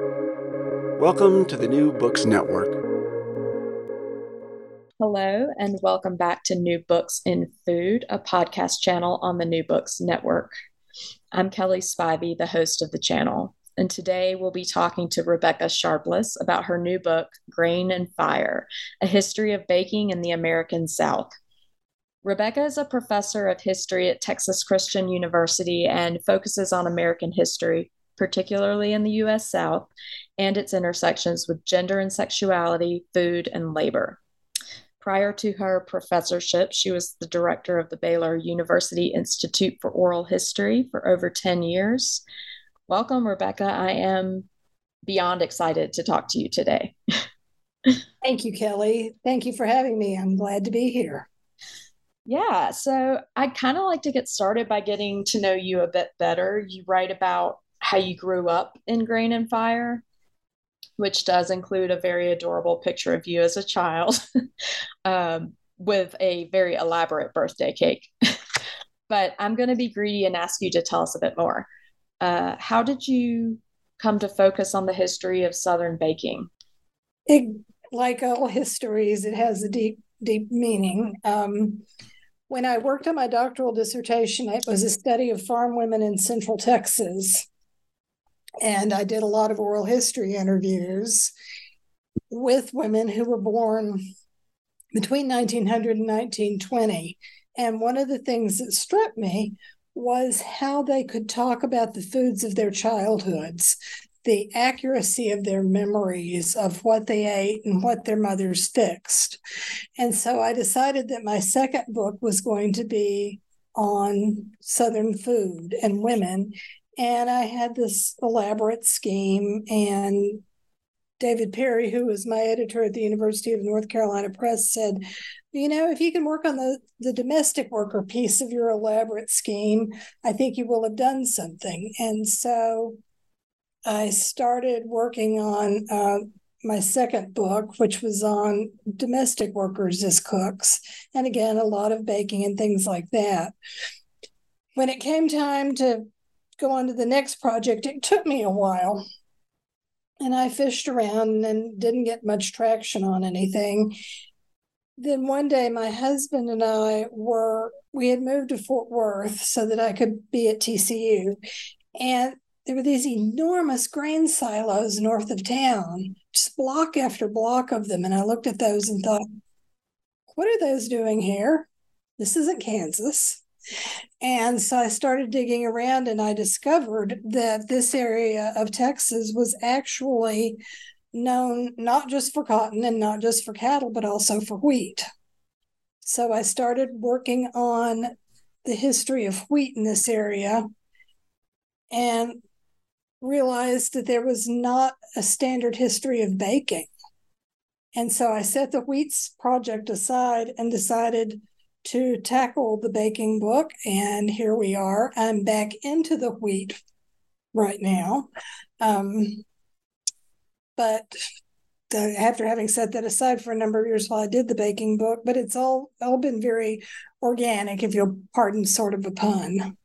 Welcome to the New Books Network. Hello, and welcome back to New Books in Food, a podcast channel on the New Books Network. I'm Kelly Spivey, the host of the channel, and today we'll be talking to Rebecca Sharpless about her new book, Grain and Fire A History of Baking in the American South. Rebecca is a professor of history at Texas Christian University and focuses on American history, particularly in the US South, and its intersections with gender and sexuality, food, and labor. Prior to her professorship, she was the director of the Baylor University Institute for Oral History for over 10 years. Welcome, Rebecca. I am beyond excited to talk to you today. Thank you, Kelly. Thank you for having me. I'm glad to be here. Yeah, so I'd kind of like to get started by getting to know you a bit better. You write about how you grew up in Grain and Fire, which does include a very adorable picture of you as a child um, with a very elaborate birthday cake. but I'm going to be greedy and ask you to tell us a bit more. Uh, how did you come to focus on the history of Southern baking? It, like all histories, it has a deep, deep meaning. Um, when I worked on my doctoral dissertation, it was a study of farm women in Central Texas. And I did a lot of oral history interviews with women who were born between 1900 and 1920. And one of the things that struck me was how they could talk about the foods of their childhoods, the accuracy of their memories of what they ate and what their mothers fixed. And so I decided that my second book was going to be on Southern food and women and I had this elaborate scheme. And David Perry, who was my editor at the University of North Carolina Press, said, you know, if you can work on the, the domestic worker piece of your elaborate scheme, I think you will have done something. And so I started working on uh, my second book, which was on domestic workers as cooks. And again, a lot of baking and things like that. When it came time to go on to the next project, it took me a while. And I fished around and didn't get much traction on anything. Then one day, my husband and I were, we had moved to Fort Worth so that I could be at TCU. And there were these enormous grain silos north of town, just block after block of them. And I looked at those and thought, what are those doing here? This isn't Kansas. And so I started digging around and I discovered that this area of Texas was actually known not just for cotton and not just for cattle, but also for wheat. So I started working on the history of wheat in this area and realized that there was not a standard history of baking. And so I set the wheats project aside and decided to tackle the baking book. And here we are. I'm back into the wheat right now. Um, but the, after having set that aside for a number of years while I did the baking book, but it's all all been very organic, if you'll pardon sort of a pun.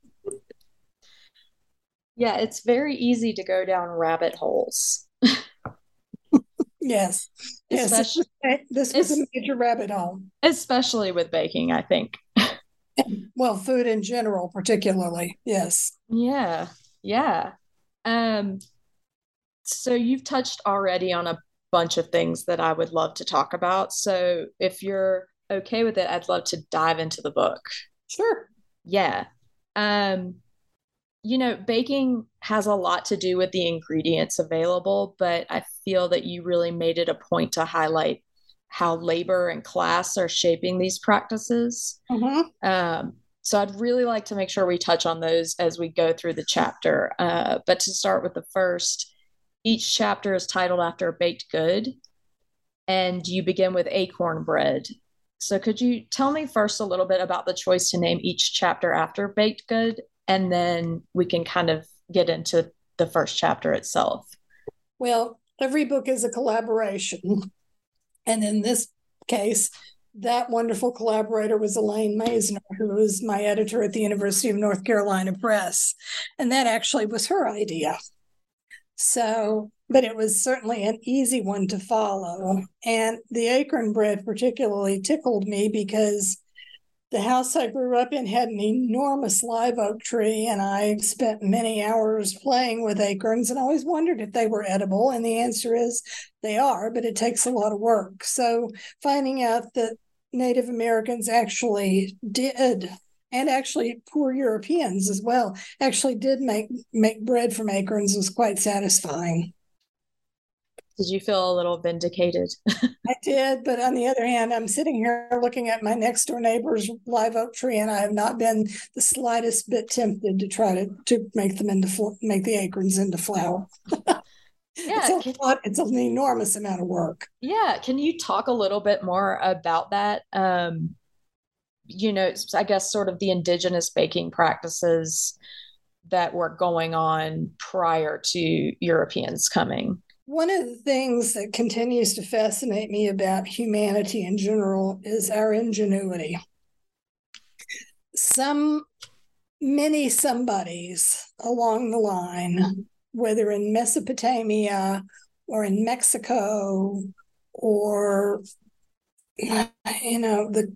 Yeah, it's very easy to go down rabbit holes. Yes. Yes. This was a major rabbit hole. Especially with baking, I think. well, food in general, particularly. Yes. Yeah. Yeah. Um, so you've touched already on a bunch of things that I would love to talk about. So if you're okay with it, I'd love to dive into the book. Sure. Yeah. Um, you know, baking has a lot to do with the ingredients available, but I feel that you really made it a point to highlight how labor and class are shaping these practices. Mm-hmm. Um, so I'd really like to make sure we touch on those as we go through the chapter. Uh, but to start with the first, each chapter is titled after a baked good, and you begin with acorn bread. So could you tell me first a little bit about the choice to name each chapter after baked good and then we can kind of get into the first chapter itself. Well, every book is a collaboration. And in this case, that wonderful collaborator was Elaine Maisner, who was my editor at the University of North Carolina Press. And that actually was her idea. So, but it was certainly an easy one to follow. And the acorn bread particularly tickled me because the house I grew up in had an enormous live oak tree, and I spent many hours playing with acorns and always wondered if they were edible. And the answer is they are, but it takes a lot of work. So finding out that Native Americans actually did and actually poor Europeans as well actually did make make bread from acorns was quite satisfying. Did you feel a little vindicated? I did, but on the other hand, I'm sitting here looking at my next door neighbor's live oak tree, and I have not been the slightest bit tempted to try to to make them into make the acorns into flour. yeah, it's a lot, it's an enormous amount of work. Yeah, can you talk a little bit more about that? Um, you know, I guess sort of the indigenous baking practices that were going on prior to Europeans coming. One of the things that continues to fascinate me about humanity in general is our ingenuity. Some, many somebodies along the line, whether in Mesopotamia or in Mexico or you know, the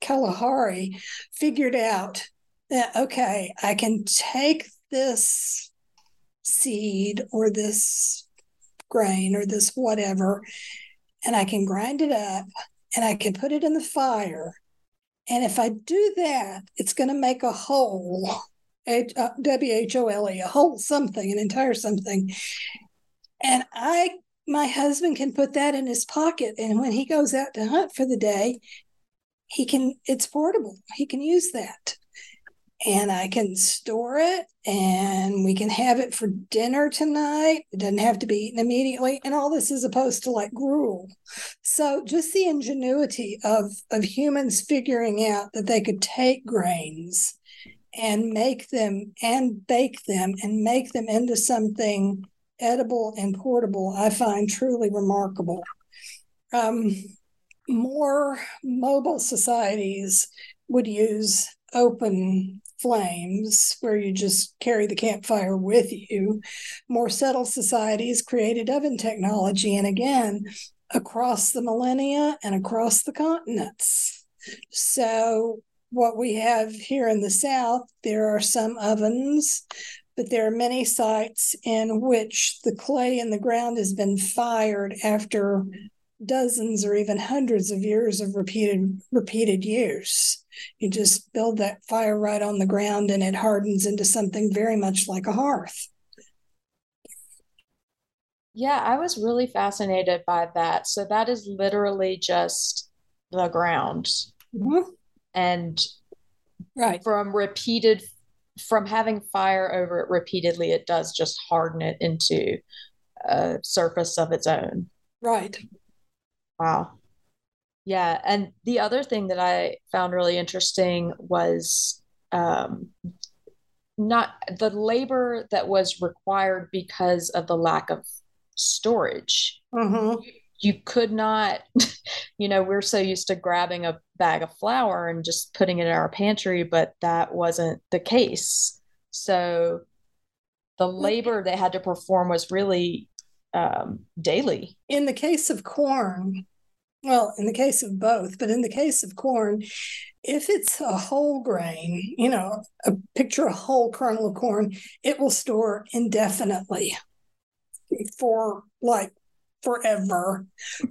Kalahari figured out that, okay, I can take this seed or this grain or this whatever, and I can grind it up and I can put it in the fire. And if I do that, it's going to make a whole, uh, W H O L E, a whole something, an entire something. And I my husband can put that in his pocket and when he goes out to hunt for the day he can it's portable he can use that and i can store it and we can have it for dinner tonight it doesn't have to be eaten immediately and all this is opposed to like gruel so just the ingenuity of of humans figuring out that they could take grains and make them and bake them and make them into something edible and portable, I find truly remarkable. Um, more mobile societies would use open flames where you just carry the campfire with you. More settled societies created oven technology, and again, across the millennia and across the continents. So, what we have here in the South, there are some ovens but there are many sites in which the clay in the ground has been fired after dozens or even hundreds of years of repeated repeated use. You just build that fire right on the ground and it hardens into something very much like a hearth. Yeah, I was really fascinated by that. So that is literally just the ground. Mm-hmm. And right from repeated from having fire over it repeatedly, it does just harden it into a surface of its own. Right. Wow. Yeah. And the other thing that I found really interesting was um, not the labor that was required because of the lack of storage. Mm-hmm. You, you could not, you know, we're so used to grabbing a bag of flour and just putting it in our pantry, but that wasn't the case. So the labor they had to perform was really um, daily. In the case of corn, well, in the case of both, but in the case of corn, if it's a whole grain, you know, a picture a whole kernel of corn, it will store indefinitely for like forever.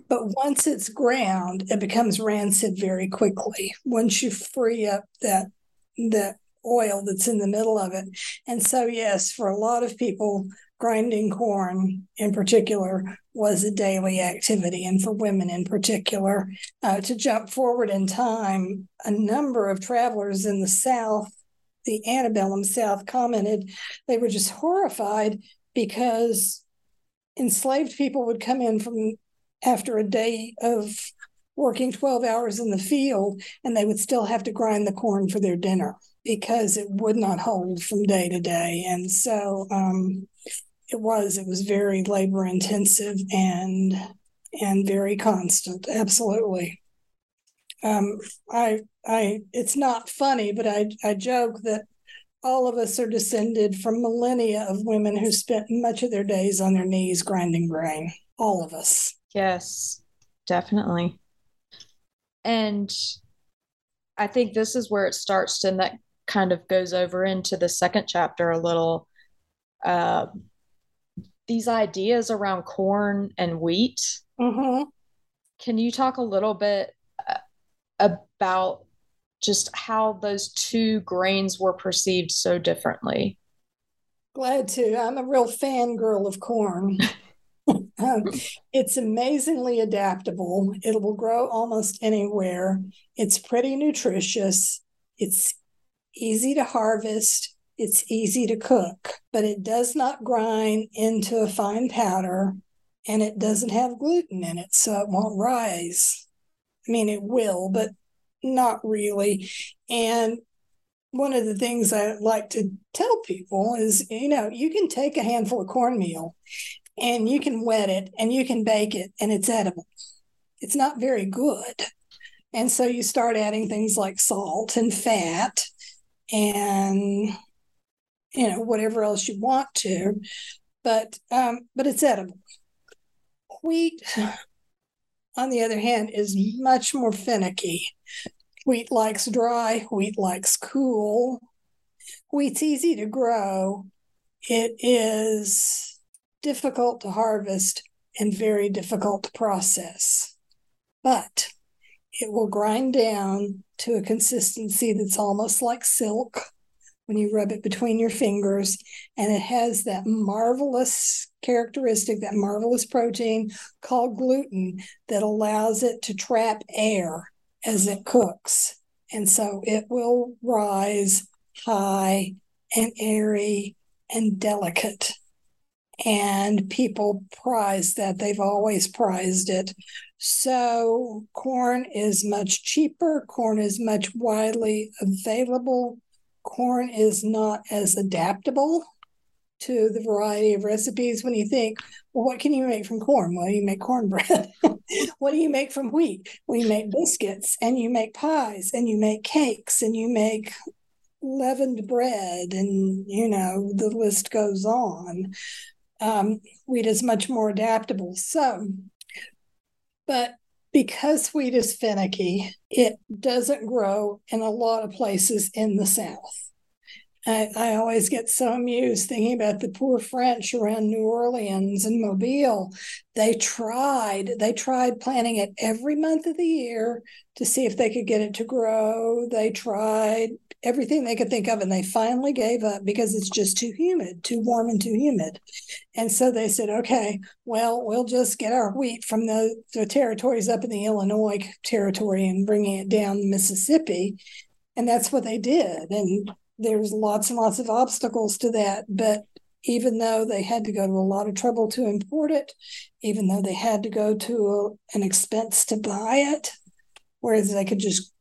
But once it's ground, it becomes rancid very quickly. Once you free up that that oil that's in the middle of it. And so yes, for a lot of people, grinding corn in particular was a daily activity, and for women in particular. Uh, to jump forward in time, a number of travelers in the South, the antebellum South, commented they were just horrified because enslaved people would come in from after a day of working 12 hours in the field and they would still have to grind the corn for their dinner because it would not hold from day to day and so um, it was it was very labor intensive and and very constant absolutely um, i i it's not funny but i i joke that all of us are descended from millennia of women who spent much of their days on their knees grinding grain. All of us. Yes, definitely. And I think this is where it starts and that kind of goes over into the second chapter a little. Uh, these ideas around corn and wheat. Mm-hmm. Can you talk a little bit uh, about just how those two grains were perceived so differently? Glad to. I'm a real fangirl of corn. um, it's amazingly adaptable. It will grow almost anywhere. It's pretty nutritious. It's easy to harvest. It's easy to cook, but it does not grind into a fine powder and it doesn't have gluten in it, so it won't rise. I mean, it will, but not really. And one of the things I like to tell people is, you know, you can take a handful of cornmeal and you can wet it and you can bake it and it's edible. It's not very good. And so you start adding things like salt and fat and you know whatever else you want to but um but it's edible. Wheat on the other hand is much more finicky. Wheat likes dry wheat likes cool. Wheat's easy to grow. It is difficult to harvest and very difficult to process but it will grind down to a consistency that's almost like silk when you rub it between your fingers. And it has that marvelous characteristic, that marvelous protein called gluten that allows it to trap air as it cooks. And so it will rise high and airy and delicate. And people prize that. They've always prized it. So corn is much cheaper, corn is much widely available, corn is not as adaptable to the variety of recipes when you think, well, what can you make from corn? Well, you make cornbread. what do you make from wheat? Well, you make biscuits and you make pies and you make cakes and you make leavened bread and you know the list goes on um, wheat is much more adaptable so but because wheat is finicky, it doesn't grow in a lot of places in the South. I, I, always get so amused thinking about the poor French around New Orleans and Mobile. They tried, they tried planting it every month of the year to see if they could get it to grow. They tried everything they could think of, and they finally gave up because it's just too humid, too warm, and too humid. And so they said, okay, well, we'll just get our wheat from the, the territories up in the Illinois territory and bringing it down the Mississippi. And that's what they did. And there's lots and lots of obstacles to that. But even though they had to go to a lot of trouble to import it, even though they had to go to a, an expense to buy it, whereas they could just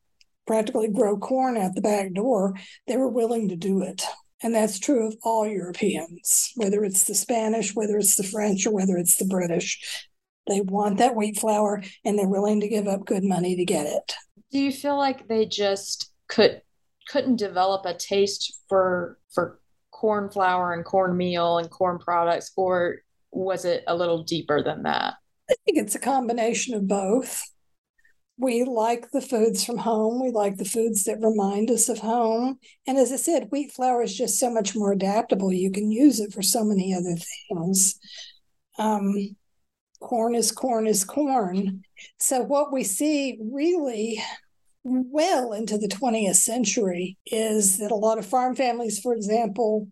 practically grow corn out the back door, they were willing to do it. And that's true of all Europeans, whether it's the Spanish, whether it's the French, or whether it's the British. They want that wheat flour and they're willing to give up good money to get it. Do you feel like they just could couldn't develop a taste for for corn flour and cornmeal and corn products, or was it a little deeper than that? I think it's a combination of both we like the foods from home. We like the foods that remind us of home. And as I said, wheat flour is just so much more adaptable. You can use it for so many other things. Um, corn is corn is corn. So, what we see really well into the 20th century is that a lot of farm families, for example,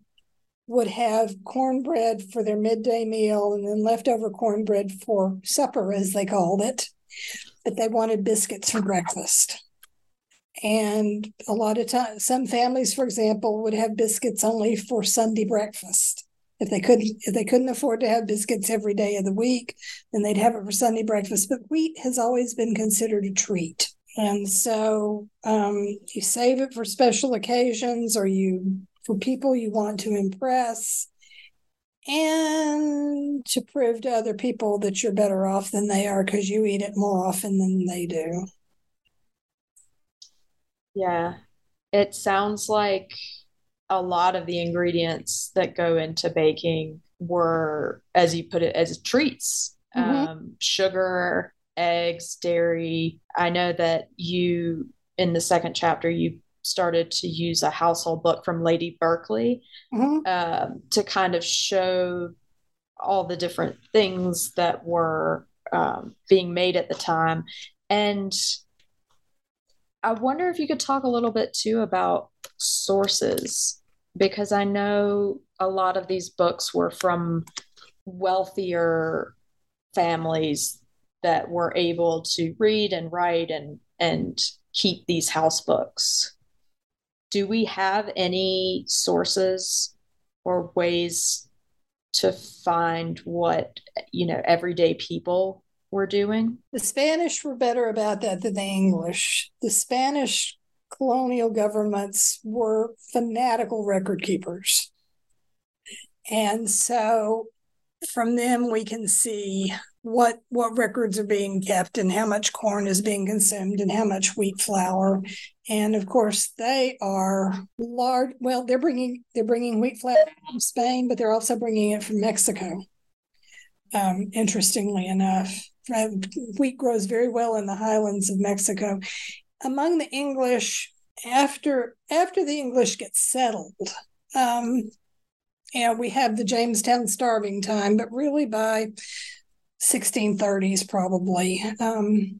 would have cornbread for their midday meal and then leftover cornbread for supper, as they called it but they wanted biscuits for breakfast. And a lot of times, some families, for example, would have biscuits only for Sunday breakfast. If they couldn't, if they couldn't afford to have biscuits every day of the week, then they'd have it for Sunday breakfast. But wheat has always been considered a treat, and so um, you save it for special occasions, or you for people you want to impress and to prove to other people that you're better off than they are because you eat it more often than they do. Yeah. It sounds like a lot of the ingredients that go into baking were, as you put it, as treats mm-hmm. um, sugar, eggs, dairy. I know that you, in the second chapter, you started to use a household book from Lady Berkeley mm-hmm. um, to kind of show all the different things that were um, being made at the time. And I wonder if you could talk a little bit too about sources, because I know a lot of these books were from wealthier families that were able to read and write and and keep these house books. Do we have any sources or ways to find what you know everyday people were doing? The Spanish were better about that than the English. The Spanish colonial governments were fanatical record keepers. And so from them we can see what what records are being kept and how much corn is being consumed and how much wheat flour. And of course they are large well they're bringing they're bringing wheat flour from spain but they're also bringing it from mexico um, interestingly enough. Wheat grows very well in the highlands of mexico. Among the english after after the english get settled um, and we have the jamestown starving time but really by 1630s probably. Um,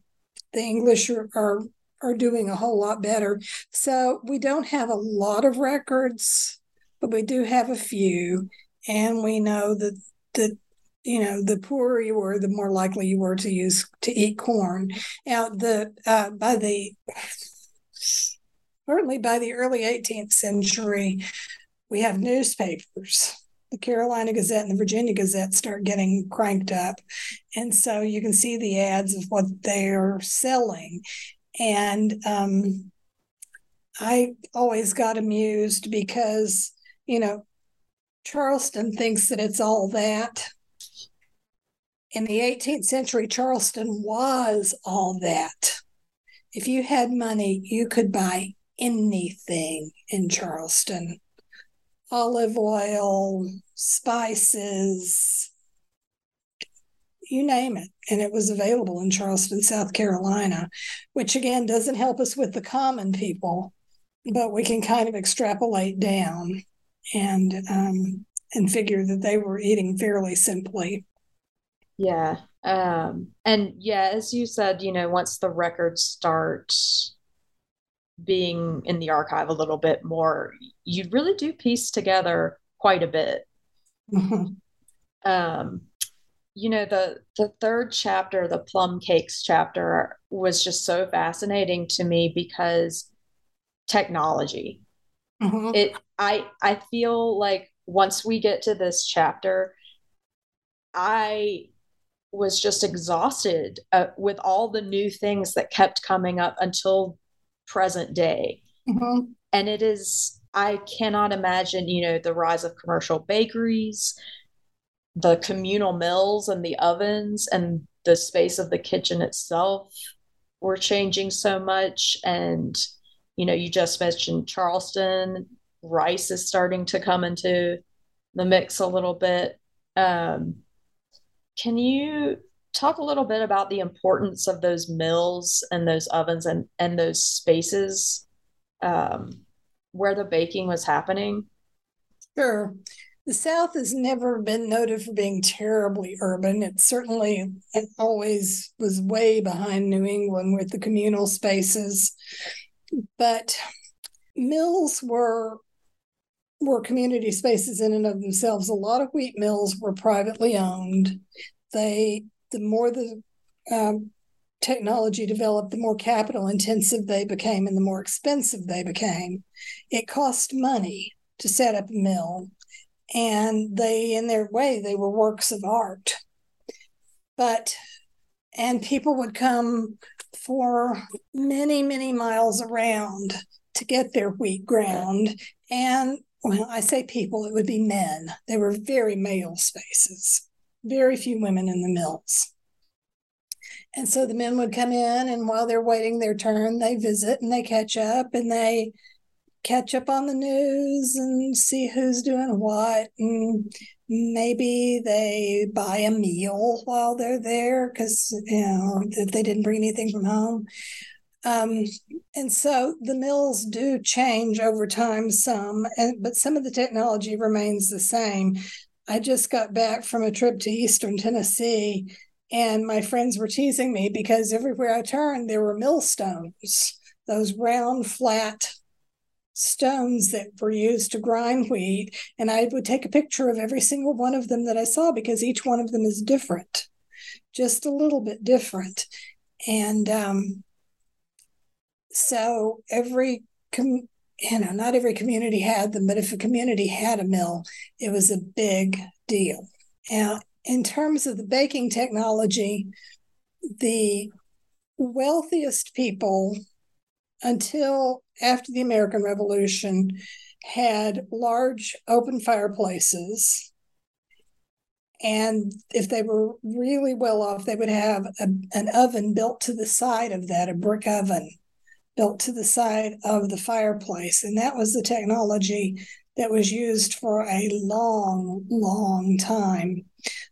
the English are, are are doing a whole lot better. So we don't have a lot of records, but we do have a few, and we know that that you know the poorer you were, the more likely you were to use to eat corn. Now the uh, by the certainly by the early 18th century, we have newspapers the Carolina Gazette and the Virginia Gazette start getting cranked up. And so you can see the ads of what they're selling. And um, I always got amused because, you know, Charleston thinks that it's all that. In the 18th century, Charleston was all that. If you had money, you could buy anything in Charleston olive oil, spices, you name it. And it was available in Charleston, South Carolina, which again doesn't help us with the common people, but we can kind of extrapolate down and um, and figure that they were eating fairly simply. Yeah. Um, and yeah, as you said, you know, once the records start being in the archive a little bit more, you really do piece together quite a bit. Mm-hmm. Um, you know, the the third chapter, the plum cakes chapter, was just so fascinating to me because technology. Mm-hmm. It I I feel like once we get to this chapter, I was just exhausted uh, with all the new things that kept coming up until present day. Mm-hmm. And it is, I cannot imagine, you know, the rise of commercial bakeries, the communal mills and the ovens and the space of the kitchen itself were changing so much. And, you know, you just mentioned Charleston, rice is starting to come into the mix a little bit. Um, can you talk a little bit about the importance of those mills and those ovens and, and those spaces um, where the baking was happening? Sure. The South has never been noted for being terribly urban. It certainly it always was way behind New England with the communal spaces. But mills were were community spaces in and of themselves. A lot of wheat mills were privately owned. They the more the um, technology developed, the more capital intensive they became and the more expensive they became. It cost money to set up a mill, and they, in their way, they were works of art. But, and people would come for many, many miles around to get their wheat ground. And when I say people, it would be men. They were very male spaces very few women in the mills. And so the men would come in, and while they're waiting their turn, they visit and they catch up and they catch up on the news and see who's doing what. And maybe they buy a meal while they're there because you know they didn't bring anything from home. Um, and so the mills do change over time some and, but some of the technology remains the same i just got back from a trip to eastern tennessee and my friends were teasing me because everywhere i turned there were millstones those round flat stones that were used to grind wheat. And I would take a picture of every single one of them that I saw because each one of them is different, just a little bit different. And um, so every, com- you know, not every community had them, but if a community had a mill, it was a big deal. Now, in terms of the baking technology, the wealthiest people until after the American Revolution had large open fireplaces. And if they were really well off, they would have a, an oven built to the side of that, a brick oven built to the side of the fireplace. And that was the technology that was used for a long, long time.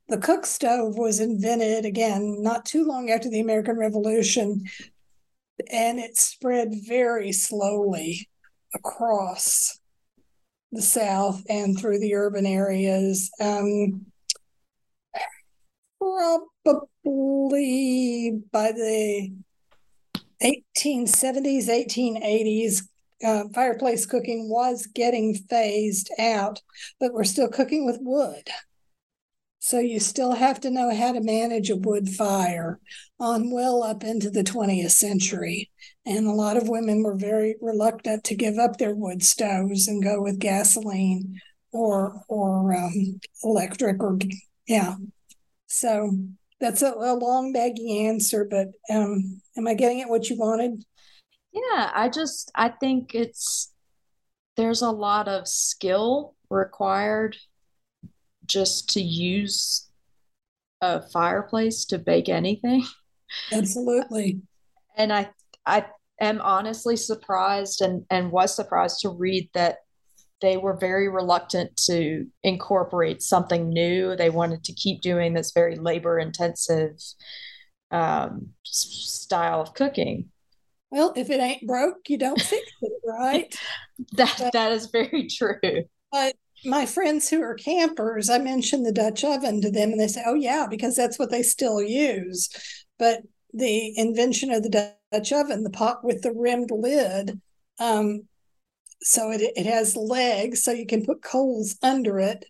The cook stove was invented again not too long after the American Revolution, and it spread very slowly across the South and through the urban areas. Um, probably by the 1870s, 1880s, uh, fireplace cooking was getting phased out, but we're still cooking with wood. So you still have to know how to manage a wood fire on well up into the 20th century. And a lot of women were very reluctant to give up their wood stoves and go with gasoline or or um, electric or yeah. So that's a, a long baggy answer, but um, am I getting at what you wanted? Yeah, I just I think it's there's a lot of skill required just to use a fireplace to bake anything. Absolutely. And I I am honestly surprised and and was surprised to read that they were very reluctant to incorporate something new. They wanted to keep doing this very labor intensive um, style of cooking. Well, if it ain't broke, you don't fix it, right? that but, that is very true. But my friends who are campers, I mentioned the Dutch oven to them, and they say, "Oh yeah," because that's what they still use. But the invention of the Dutch oven, the pot with the rimmed lid, um, so it it has legs, so you can put coals under it,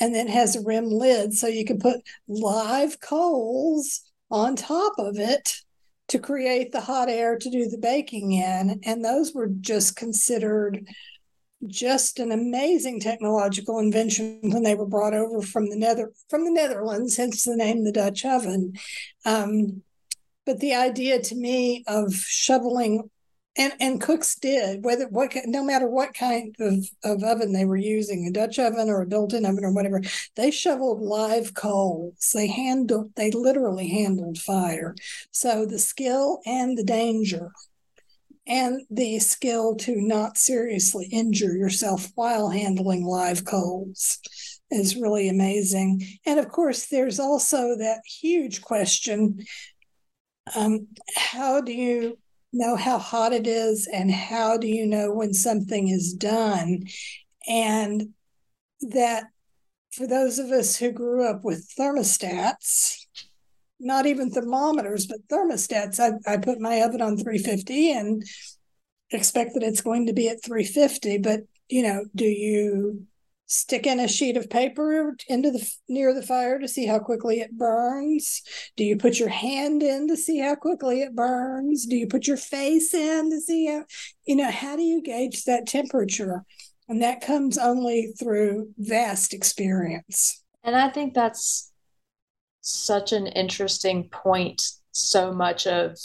and then has a rim lid, so you can put live coals on top of it to create the hot air to do the baking in, and those were just considered just an amazing technological invention when they were brought over from the Nether from the Netherlands, hence the name the Dutch oven. Um, but the idea to me of shoveling and and cooks did whether what no matter what kind of, of oven they were using a dutch oven or a built-in oven or whatever they shoveled live coals they handled they literally handled fire so the skill and the danger and the skill to not seriously injure yourself while handling live coals is really amazing. And of course, there's also that huge question um, how do you know how hot it is, and how do you know when something is done? And that for those of us who grew up with thermostats, not even thermometers, but thermostats. I, I put my oven on 350 and expect that it's going to be at 350. But, you know, do you stick in a sheet of paper into the near the fire to see how quickly it burns? Do you put your hand in to see how quickly it burns? Do you put your face in to see how you know how do you gauge that temperature? And that comes only through vast experience. And i think that's such an interesting point. So much of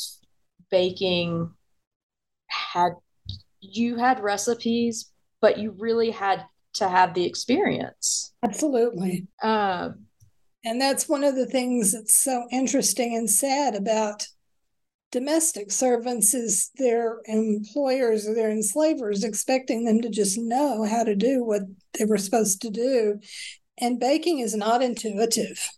baking had you had recipes, but you really had to have the experience. Absolutely. Um, and that's one of the things that's so interesting and sad about domestic servants is their employers or their enslavers expecting them to just know how to do what they were supposed to do. And baking is not intuitive.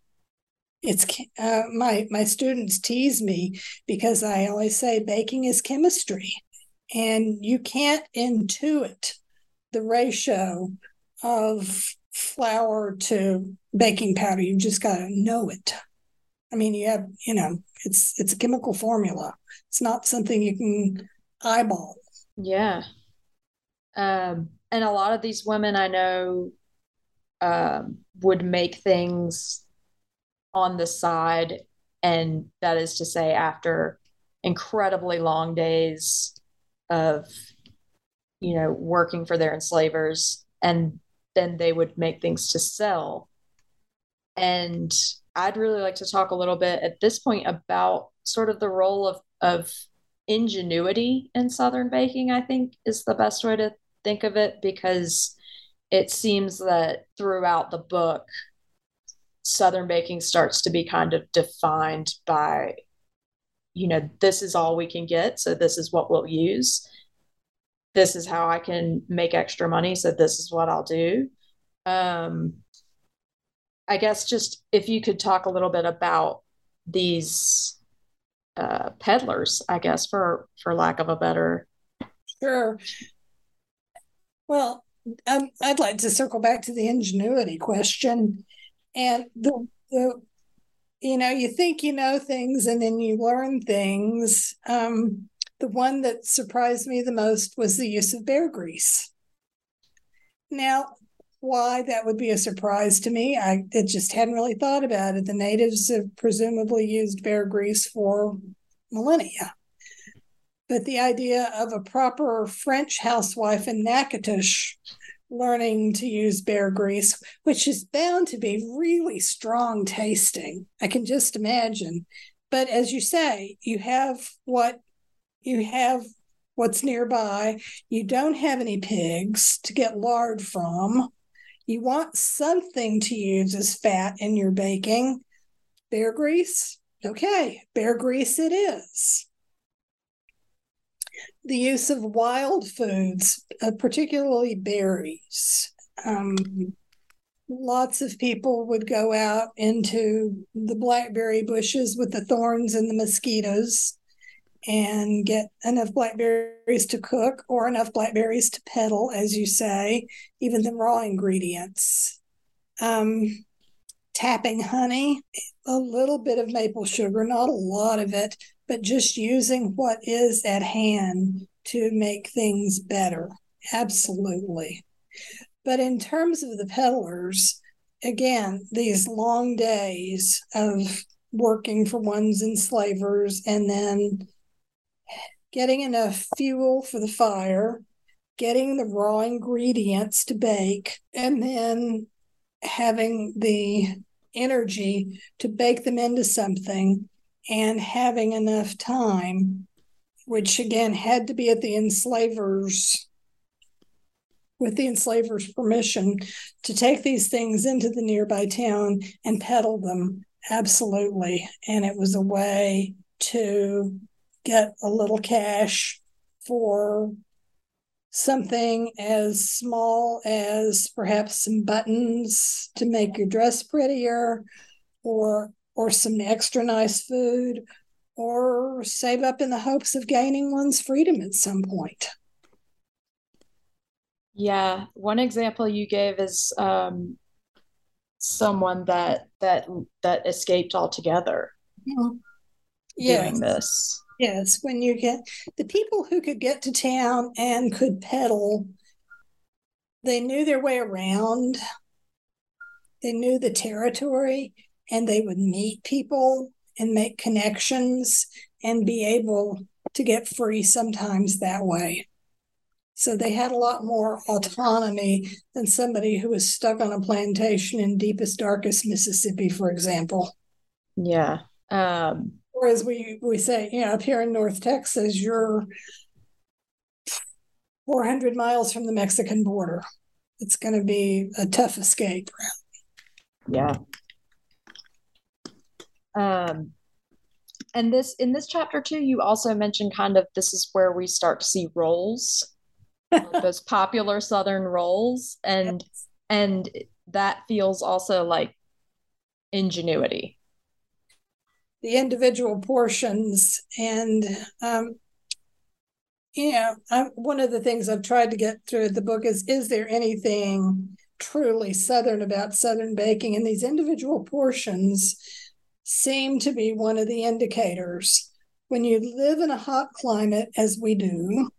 It's uh, my my students tease me because I always say baking is chemistry, and you can't intuit the ratio of flour to baking powder. You just got to know it. I mean, you have, you know, it's it's a chemical formula. It's not something you can eyeball. Yeah. Um, and a lot of these women I know um, would make things on the side, and that is to say, after incredibly long days of, you know, working for their enslavers, and then they would make things to sell. And I'd really like to talk a little bit at this point about sort of the role of of ingenuity in Southern baking, I think is the best way to think of it because it seems that throughout the book, Southern baking starts to be kind of defined by, you know, this is all we can get. So this is what we'll use. This is how I can make extra money. So this is what I'll do. Um, I guess just if you could talk a little bit about these uh, peddlers, I guess for for lack of a better. Sure. Well, um, I'd like to circle back to the ingenuity question, and the the you know you think you know things and then you learn things. Um, the one that surprised me the most was the use of bear grease. Now, why that would be a surprise to me. I it just hadn't really thought about it. The natives have presumably used bear grease for millennia. But the idea of a proper French housewife in Natchitoches learning to use bear grease, which is bound to be really strong tasting, I can just imagine. But as you say, you have what you have what's nearby. You don't have any pigs to get lard from. You want something to use as fat in your baking. Bear grease? Okay, bear grease it is. The use of wild foods, uh, particularly berries. Um, lots of people would go out into the blackberry bushes with the thorns and the mosquitoes and get enough blackberries to cook or enough blackberries to peddle, as you say, even the raw ingredients. Um, tapping honey, a little bit of maple sugar, not a lot of it, but just using what is at hand to make things better. Absolutely. But in terms of the peddlers, again, these long days of working for one's enslavers and then getting enough fuel for the fire, getting the raw ingredients to bake, and then having the energy to bake them into something and having enough time, which again had to be at the enslavers with the enslavers' permission to take these things into the nearby town and peddle them. Absolutely. And it was a way to get a little cash for something as small as perhaps some buttons to make your dress prettier or or some extra nice food or save up in the hopes of gaining one's freedom at some point yeah one example you gave is um, someone that that that escaped altogether mm-hmm. yes. doing this Yes, when you get the people who could get to town and could peddle, they knew their way around. They knew the territory and they would meet people and make connections and be able to get free sometimes that way. So they had a lot more autonomy than somebody who was stuck on a plantation in deepest, darkest Mississippi, for example. Yeah. Um, or as we we say, you know, up here in North Texas, you're 400 miles from the Mexican border. It's going to be a tough escape. Yeah. Um, and this in this chapter too, you also mentioned kind of this is where we start to see rolls, those popular Southern rolls, and yes. and that feels also like ingenuity. The individual portions and um, yeah, I, one of the things I've tried to get through the book is is there anything truly Southern about Southern baking? And these individual portions seem to be one of the indicators. When you live in a hot climate, as we do,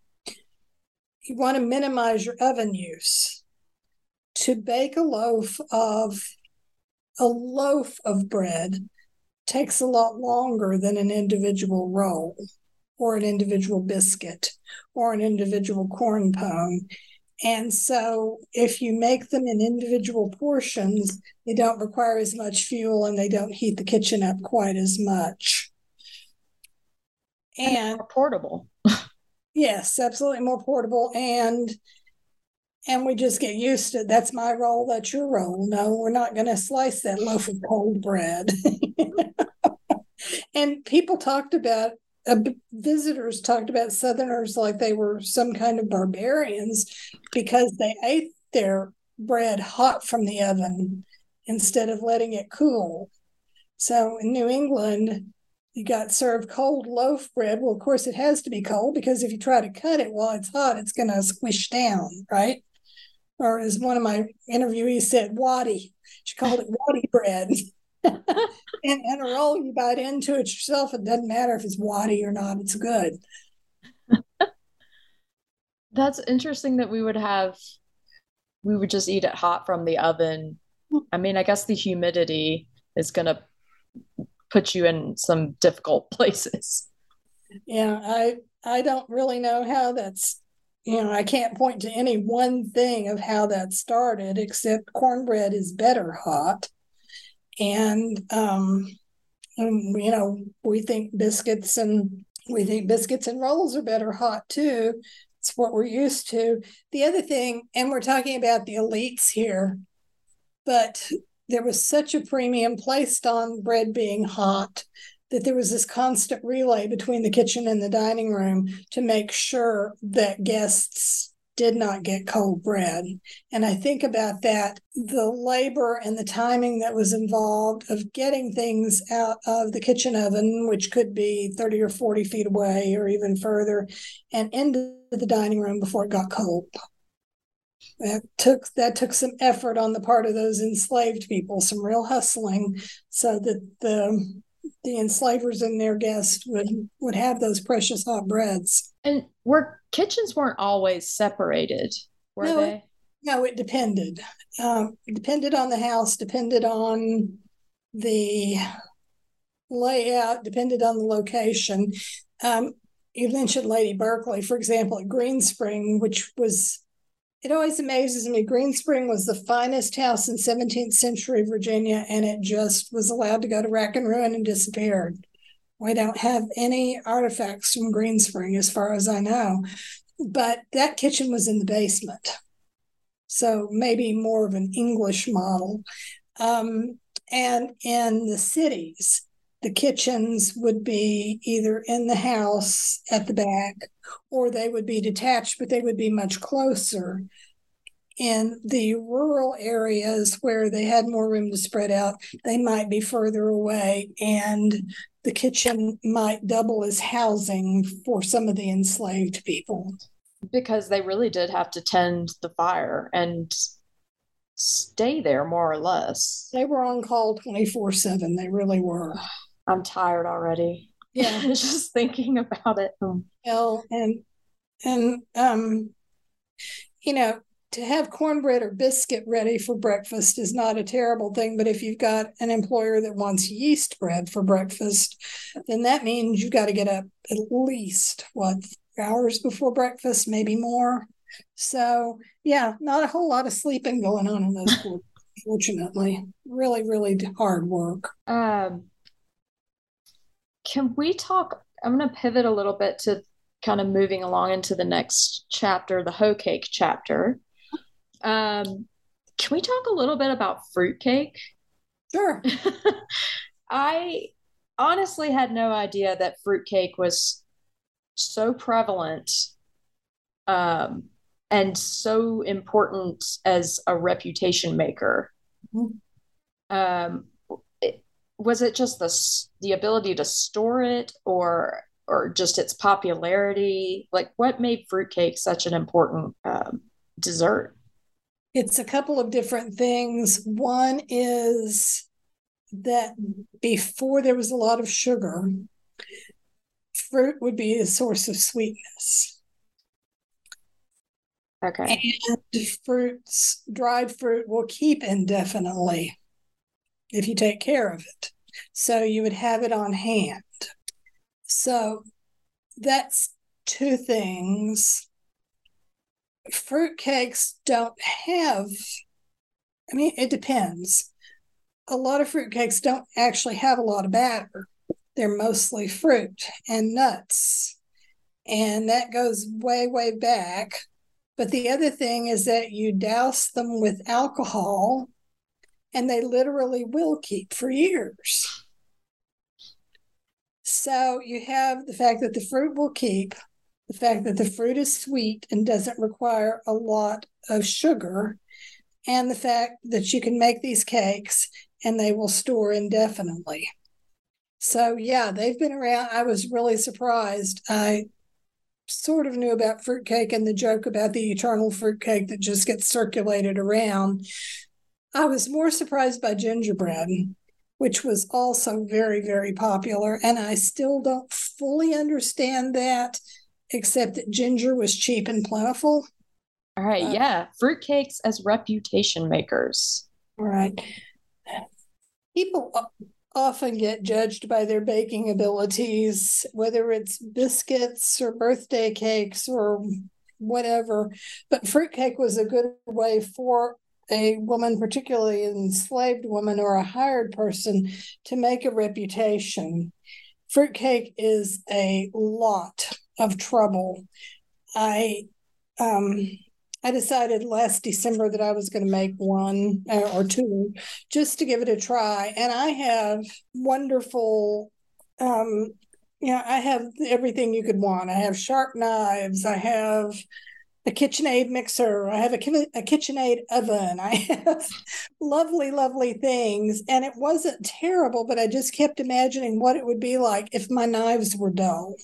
you want to minimize your oven use. To bake a loaf of a loaf of bread takes a lot longer than an individual roll or an individual biscuit or an individual corn pone. And so, if you make them in individual portions, they don't require as much fuel and they don't heat the kitchen up quite as much. And, and more portable. yes, absolutely more portable. And and we just get used to it. That's my roll, that's your roll. No, we're not going to slice that loaf of cold bread. and people talked about uh, visitors talked about Southerners like they were some kind of barbarians because they ate their bread hot from the oven instead of letting it cool. So in New England, you got served cold loaf bread. Well, of course, it has to be cold because if you try to cut it while it's hot, it's going to squish down, right? Or as one of my interviewees said, waddy. She called it waddy bread. and, and a roll, you bite into it yourself. It doesn't matter if it's waddy or not, it's good. That's interesting that we would have, we would just eat it hot from the oven. I mean, I guess the humidity is going to put you in some difficult places. Yeah, I I don't really know how that's you know, I can't point to any one thing of how that started except cornbread is better hot and um, you know we think biscuits and we think biscuits and rolls are better hot too. It's what we're used to. The other thing and we're talking about the elites here but there was such a premium placed on bread being hot that there was this constant relay between the kitchen and the dining room to make sure that guests did not get cold bread. And I think about that the labor and the timing that was involved of getting things out of the kitchen oven, which could be 30 or 40 feet away or even further, and into the dining room before it got cold. That took that took some effort on the part of those enslaved people, some real hustling, so that the the enslavers and their guests would would have those precious hot breads. And were kitchens weren't always separated, were no, they? no, it depended. Um, it depended on the house, depended on the layout, depended on the location. Um, you mentioned Lady Berkeley, for example, at Greenspring, which was it always amazes me. Greenspring was the finest house in 17th century Virginia, and it just was allowed to go to rack and ruin and disappeared. We don't have any artifacts from Greenspring, as far as I know, but that kitchen was in the basement. So maybe more of an English model. Um, and in the cities, the kitchens would be either in the house at the back or they would be detached, but they would be much closer. In the rural areas where they had more room to spread out, they might be further away, and the kitchen might double as housing for some of the enslaved people. Because they really did have to tend the fire and stay there more or less. They were on call 24 7. They really were. I'm tired already. Yeah. Just thinking about it. Well, and and um, you know, to have cornbread or biscuit ready for breakfast is not a terrible thing. But if you've got an employer that wants yeast bread for breakfast, then that means you've got to get up at least what hours before breakfast, maybe more. So yeah, not a whole lot of sleeping going on in those fortunately. Really, really hard work. Um can we talk? I'm going to pivot a little bit to kind of moving along into the next chapter, the hoe cake chapter. Um, can we talk a little bit about fruitcake? Sure. I honestly had no idea that fruitcake was so prevalent um, and so important as a reputation maker. Mm-hmm. Um, was it just the the ability to store it, or or just its popularity? Like, what made fruitcake such an important um, dessert? It's a couple of different things. One is that before there was a lot of sugar, fruit would be a source of sweetness. Okay. And fruits, dried fruit will keep indefinitely if you take care of it. So you would have it on hand. So that's two things. Fruit cakes don't have, I mean, it depends. A lot of fruit cakes don't actually have a lot of batter. They're mostly fruit and nuts. And that goes way, way back but the other thing is that you douse them with alcohol and they literally will keep for years. So you have the fact that the fruit will keep, the fact that the fruit is sweet and doesn't require a lot of sugar, and the fact that you can make these cakes and they will store indefinitely. So yeah, they've been around. I was really surprised. I sort of knew about fruitcake and the joke about the eternal fruitcake that just gets circulated around. I was more surprised by gingerbread, which was also very, very popular. And I still don't fully understand that, except that ginger was cheap and plentiful. All right. Uh, yeah. Fruitcakes as reputation makers. Right. People often get judged by their baking abilities, whether it's biscuits or birthday cakes or whatever. But fruitcake was a good way for a woman, particularly an enslaved woman or a hired person, to make a reputation. Fruitcake is a lot of trouble. I um, I decided last December that I was going to make one uh, or two just to give it a try. And I have wonderful, um, you know, I have everything you could want. I have sharp knives. I have a KitchenAid mixer. I have a, a KitchenAid oven. I have lovely, lovely things. And it wasn't terrible, but I just kept imagining what it would be like if my knives were dull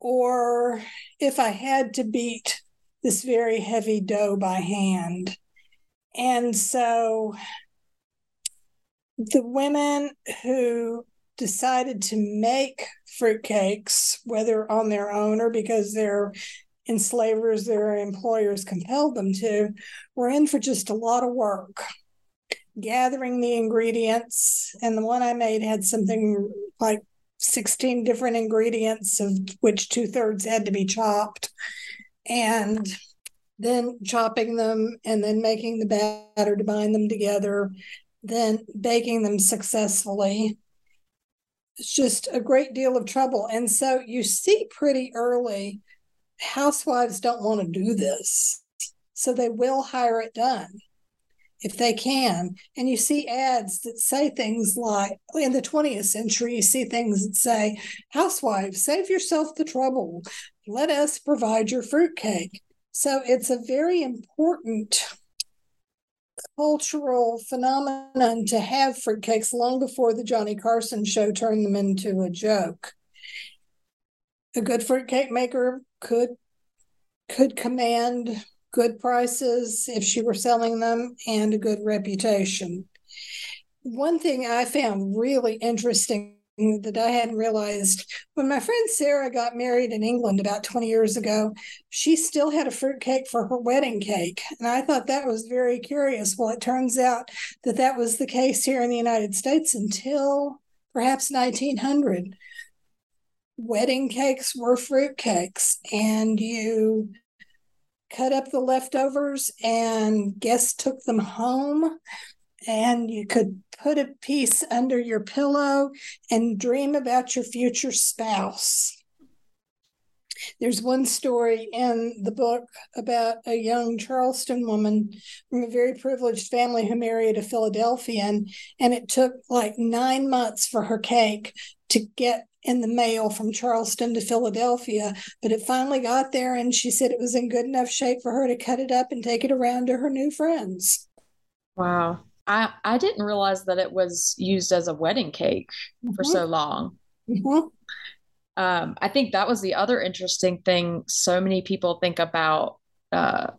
or if I had to beat this very heavy dough by hand. And so the women who decided to make fruitcakes, whether on their own or because their enslavers, their employers compelled them to, were in for just a lot of work gathering the ingredients. And the one I made had something like 16 different ingredients, of which two thirds had to be chopped and then chopping them and then making the batter to bind them together, then baking them successfully. It's just a great deal of trouble. And so you see pretty early housewives don't want to do this. So they will hire it done if they can. And you see ads that say things like, in the 20th century, you see things that say, Housewives, save yourself the trouble let us provide your fruitcake. So it's a very important cultural phenomenon to have fruitcakes long before the Johnny Carson show turned them into a joke. A good fruitcake maker could could command good prices if she were selling them and a good reputation. One thing I found really interesting that I hadn't realized. When my friend Sarah got married in England about 20 years ago, she still had a fruit cake for her wedding cake. And I thought that was very curious. Well, it turns out that that was the case here in the United States until perhaps 1900. Wedding cakes were fruit cakes, and you cut up the leftovers, and guests took them home and you could put a piece under your pillow and dream about your future spouse. There's one story in the book about a young Charleston woman from a very privileged family who married a Philadelphian, and it took like nine months for her cake to get in the mail from Charleston to Philadelphia, but it finally got there, and she said it was in good enough shape for her to cut it up and take it around to her new friends. Wow. I, I didn't realize that it was used as a wedding cake mm-hmm. for so long. Mm-hmm um, I think that was the other interesting thing. So many people think about uh,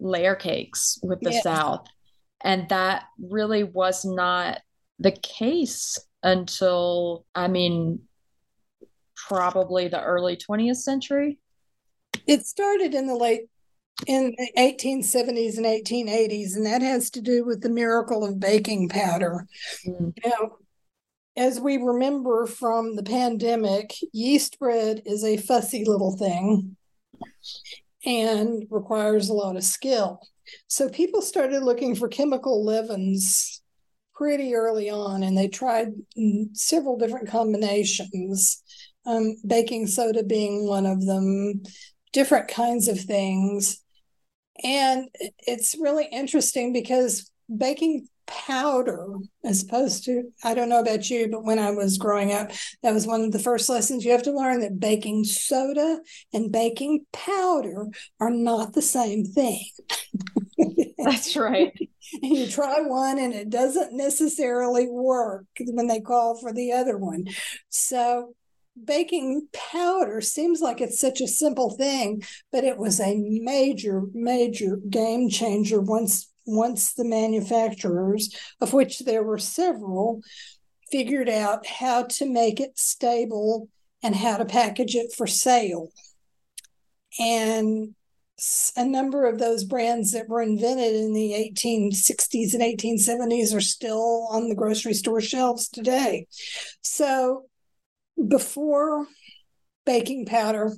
layer cakes with the yes. South, and that really was not the case until, I mean, probably the early 20th century. It started in the late in the 1870s and 1880s, and that has to do with the miracle of baking powder. Mm. Know, as we remember from the pandemic, yeast bread is a fussy little thing and requires a lot of skill. So people started looking for chemical leavens pretty early on, and they tried several different combinations, um, baking soda being one of them, different kinds of things. And it's really interesting because baking powder as opposed to i don't know about you but when i was growing up that was one of the first lessons you have to learn that baking soda and baking powder are not the same thing. That's right. And you try one and it doesn't necessarily work when they call for the other one. So baking powder seems like it's such a simple thing but it was a major major game changer once once the manufacturers, of which there were several, figured out how to make it stable and how to package it for sale. And a number of those brands that were invented in the 1860s and 1870s are still on the grocery store shelves today. So before baking powder,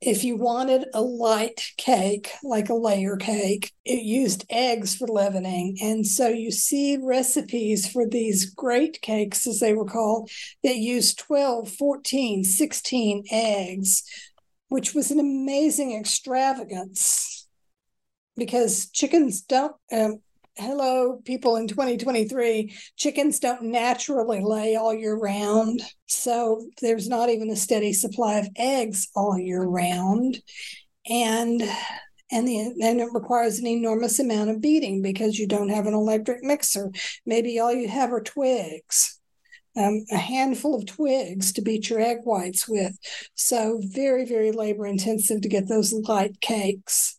if you wanted a light cake, like a layer cake, it used eggs for leavening. And so you see recipes for these great cakes, as they were called, that used 12, 14, 16 eggs, which was an amazing extravagance because chickens don't um, hello people in 2023 chickens don't naturally lay all year round so there's not even a steady supply of eggs all year round. And and, the, and it requires an enormous amount of beating because you don't have an electric mixer. Maybe all you have are twigs um, a handful of twigs to beat your egg whites with. So very very labor intensive to get those light cakes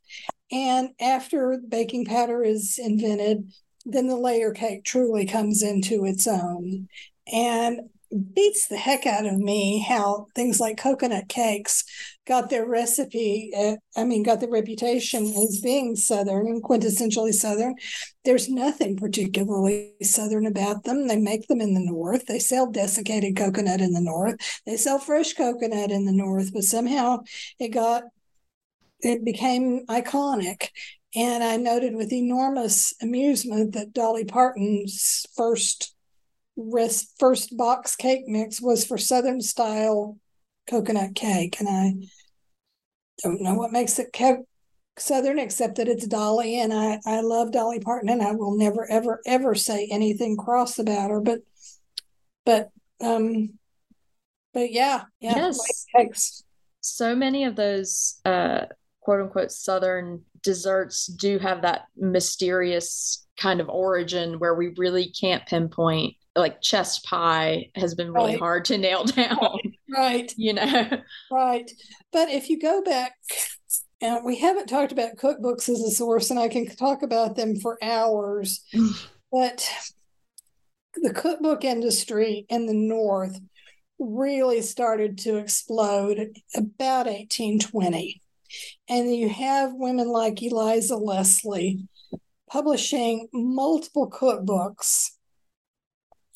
and after baking powder is invented, then the layer cake truly comes into its own. And beats the heck out of me how things like coconut cakes got their recipe, uh, I mean, got the reputation as being Southern and quintessentially Southern. There's nothing particularly Southern about them. They make them in the North. They sell desiccated coconut in the North. They sell fresh coconut in the North, but somehow it got it became iconic. And I noted with enormous amusement that Dolly Parton's first first box cake mix was for Southern style coconut cake. And I don't know what makes it Southern except that it's Dolly. And I, I love Dolly Parton and I will never, ever, ever say anything cross about her. But, but, um, but yeah, yeah. Yes. So many of those, uh, quote unquote southern desserts do have that mysterious kind of origin where we really can't pinpoint like chess pie has been really right. hard to nail down. Right. You know? Right. But if you go back and we haven't talked about cookbooks as a source and i can talk about them for hours but the cookbook industry in the north really started to explode about 1820 and you have women like Eliza Leslie publishing multiple cookbooks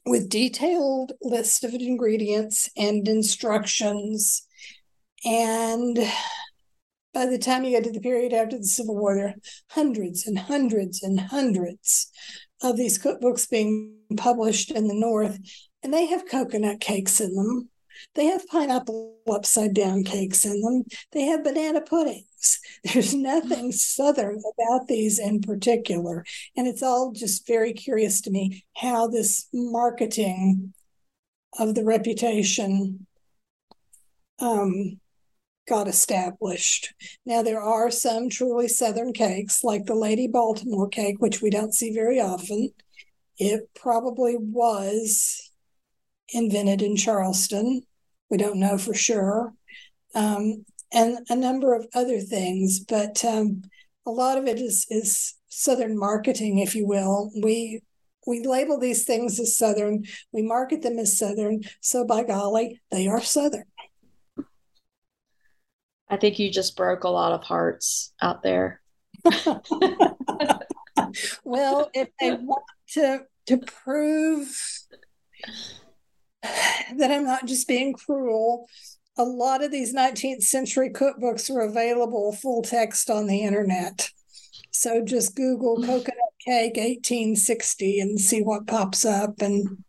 with detailed list of ingredients and instructions. And by the time you get to the period after the Civil War, there are hundreds and hundreds and hundreds of these cookbooks being published in the North, and they have coconut cakes in them. They have pineapple upside down cakes in them. They have banana puddings. There's nothing Southern about these in particular. And it's all just very curious to me how this marketing of the reputation um, got established. Now, there are some truly Southern cakes, like the Lady Baltimore cake, which we don't see very often. It probably was invented in Charleston. We don't know for sure. Um, and a number of other things, but um, a lot of it is, is Southern marketing, if you will. We we label these things as Southern, we market them as Southern, so by golly, they are Southern. I think you just broke a lot of hearts out there. well, if they want to to prove that I'm not just being cruel, a lot of these 19th century cookbooks are available full text on the internet. So just Google coconut cake 1860 and see what pops up and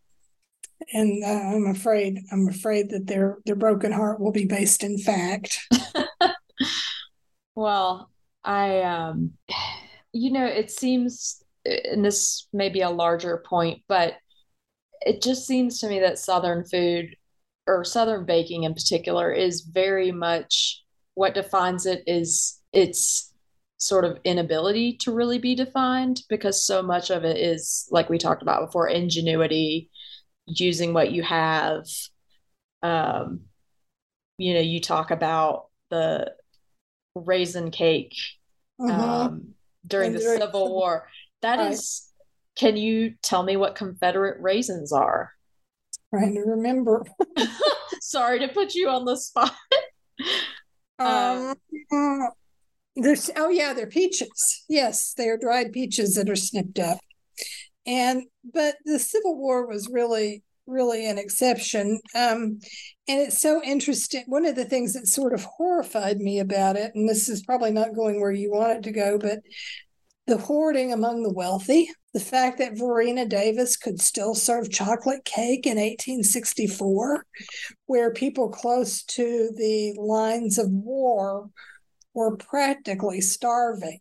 and uh, I'm afraid I'm afraid that their their broken heart will be based in fact. well, I um you know, it seems and this may be a larger point, but it just seems to me that southern food or southern baking in particular is very much what defines it is its sort of inability to really be defined because so much of it is like we talked about before ingenuity using what you have. Um, you know, you talk about the raisin cake mm-hmm. um, during the Civil War. That right. is, can you tell me what Confederate raisins are? Trying to remember. Sorry to put you on the spot. um, um, there's oh yeah, they're peaches. Yes, they are dried peaches that are snipped up. And but the Civil War was really really an exception. Um, and it's so interesting. One of the things that sort of horrified me about it, and this is probably not going where you want it to go, but the hoarding among the wealthy, the fact that Varina Davis could still serve chocolate cake in 1864, where people close to the lines of war were practically starving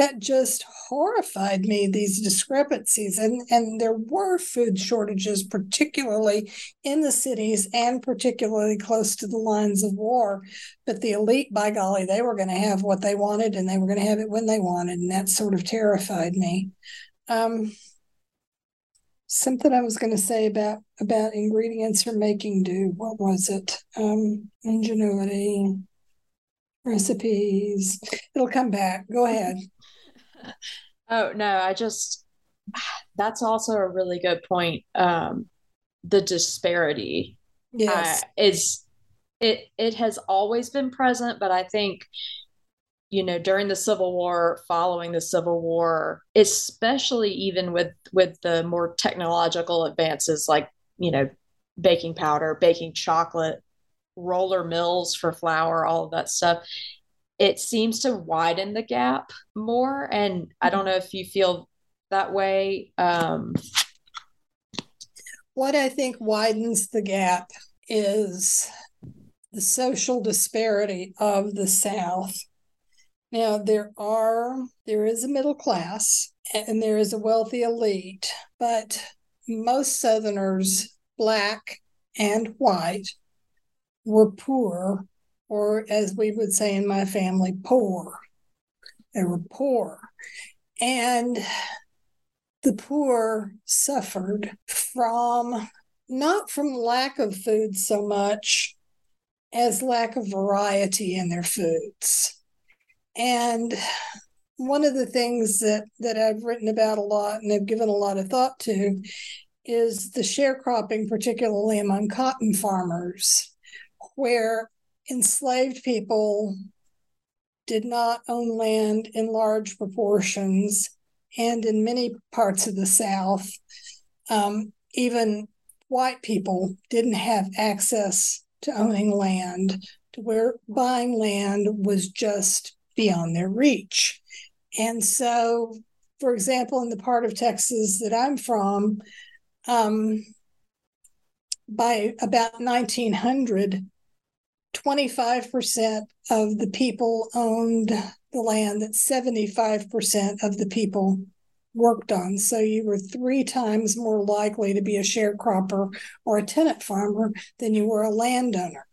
that just horrified me these discrepancies and and there were food shortages particularly in the cities and particularly close to the lines of war. But the elite by golly they were going to have what they wanted and they were going to have it when they wanted and that sort of terrified me. Um, something i was going to say about about ingredients for making do. What was it? Um, ingenuity recipes. It'll come back. Go ahead oh no, I just that's also a really good point. Um, the disparity yes. Uh, is it it has always been present, but I think you know during the civil war following the civil war especially even with with the more technological advances like you know baking powder baking chocolate roller mills for flour all of that stuff it seems to widen the gap more. And I don't know if you feel that way. Um, what I think widens the gap is the social disparity of the South. Now there are there is a middle class and there is a wealthy elite, but most Southerners, black and white, were poor or as we would say in my family, poor. They were poor. And the poor suffered from not from lack of food so much as lack of variety in their foods. And one of the things that, that I've written about a lot and have given a lot of thought to is the sharecropping, particularly among cotton farmers, where enslaved people did not own land in large proportions. And in many parts of the South, um, even white people didn't have access to owning land, to where buying land was just beyond their reach. And so, for example, in the part of Texas that I'm from, um, by about 1900, 25% of the people owned the land that 75% of the people worked on. So you were three times more likely to be a sharecropper or a tenant farmer than you were a landowner.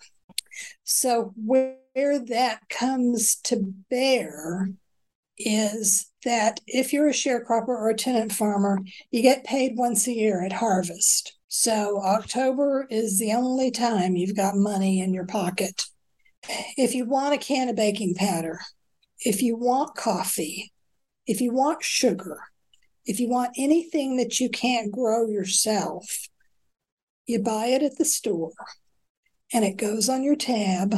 So where that comes to bear is that if you're a sharecropper or a tenant farmer, you get paid once a year at harvest. So October is the only time you've got money in your pocket. If you want a can of baking powder, if you want coffee, if you want sugar, if you want anything that you can't grow yourself, you buy it at the store and it goes on your tab.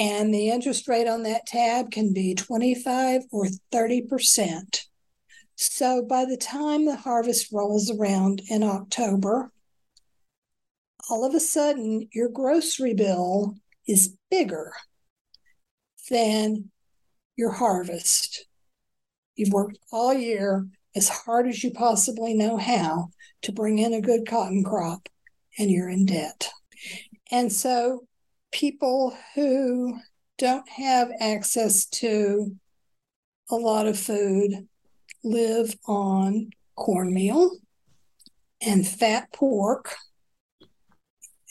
And the interest rate on that tab can be 25 or 30%. So by the time the harvest rolls around in October, all of a sudden your grocery bill is bigger than your harvest. You've worked all year as hard as you possibly know how to bring in a good cotton crop, and you're in debt. And so people who don't have access to a lot of food live on cornmeal and fat pork.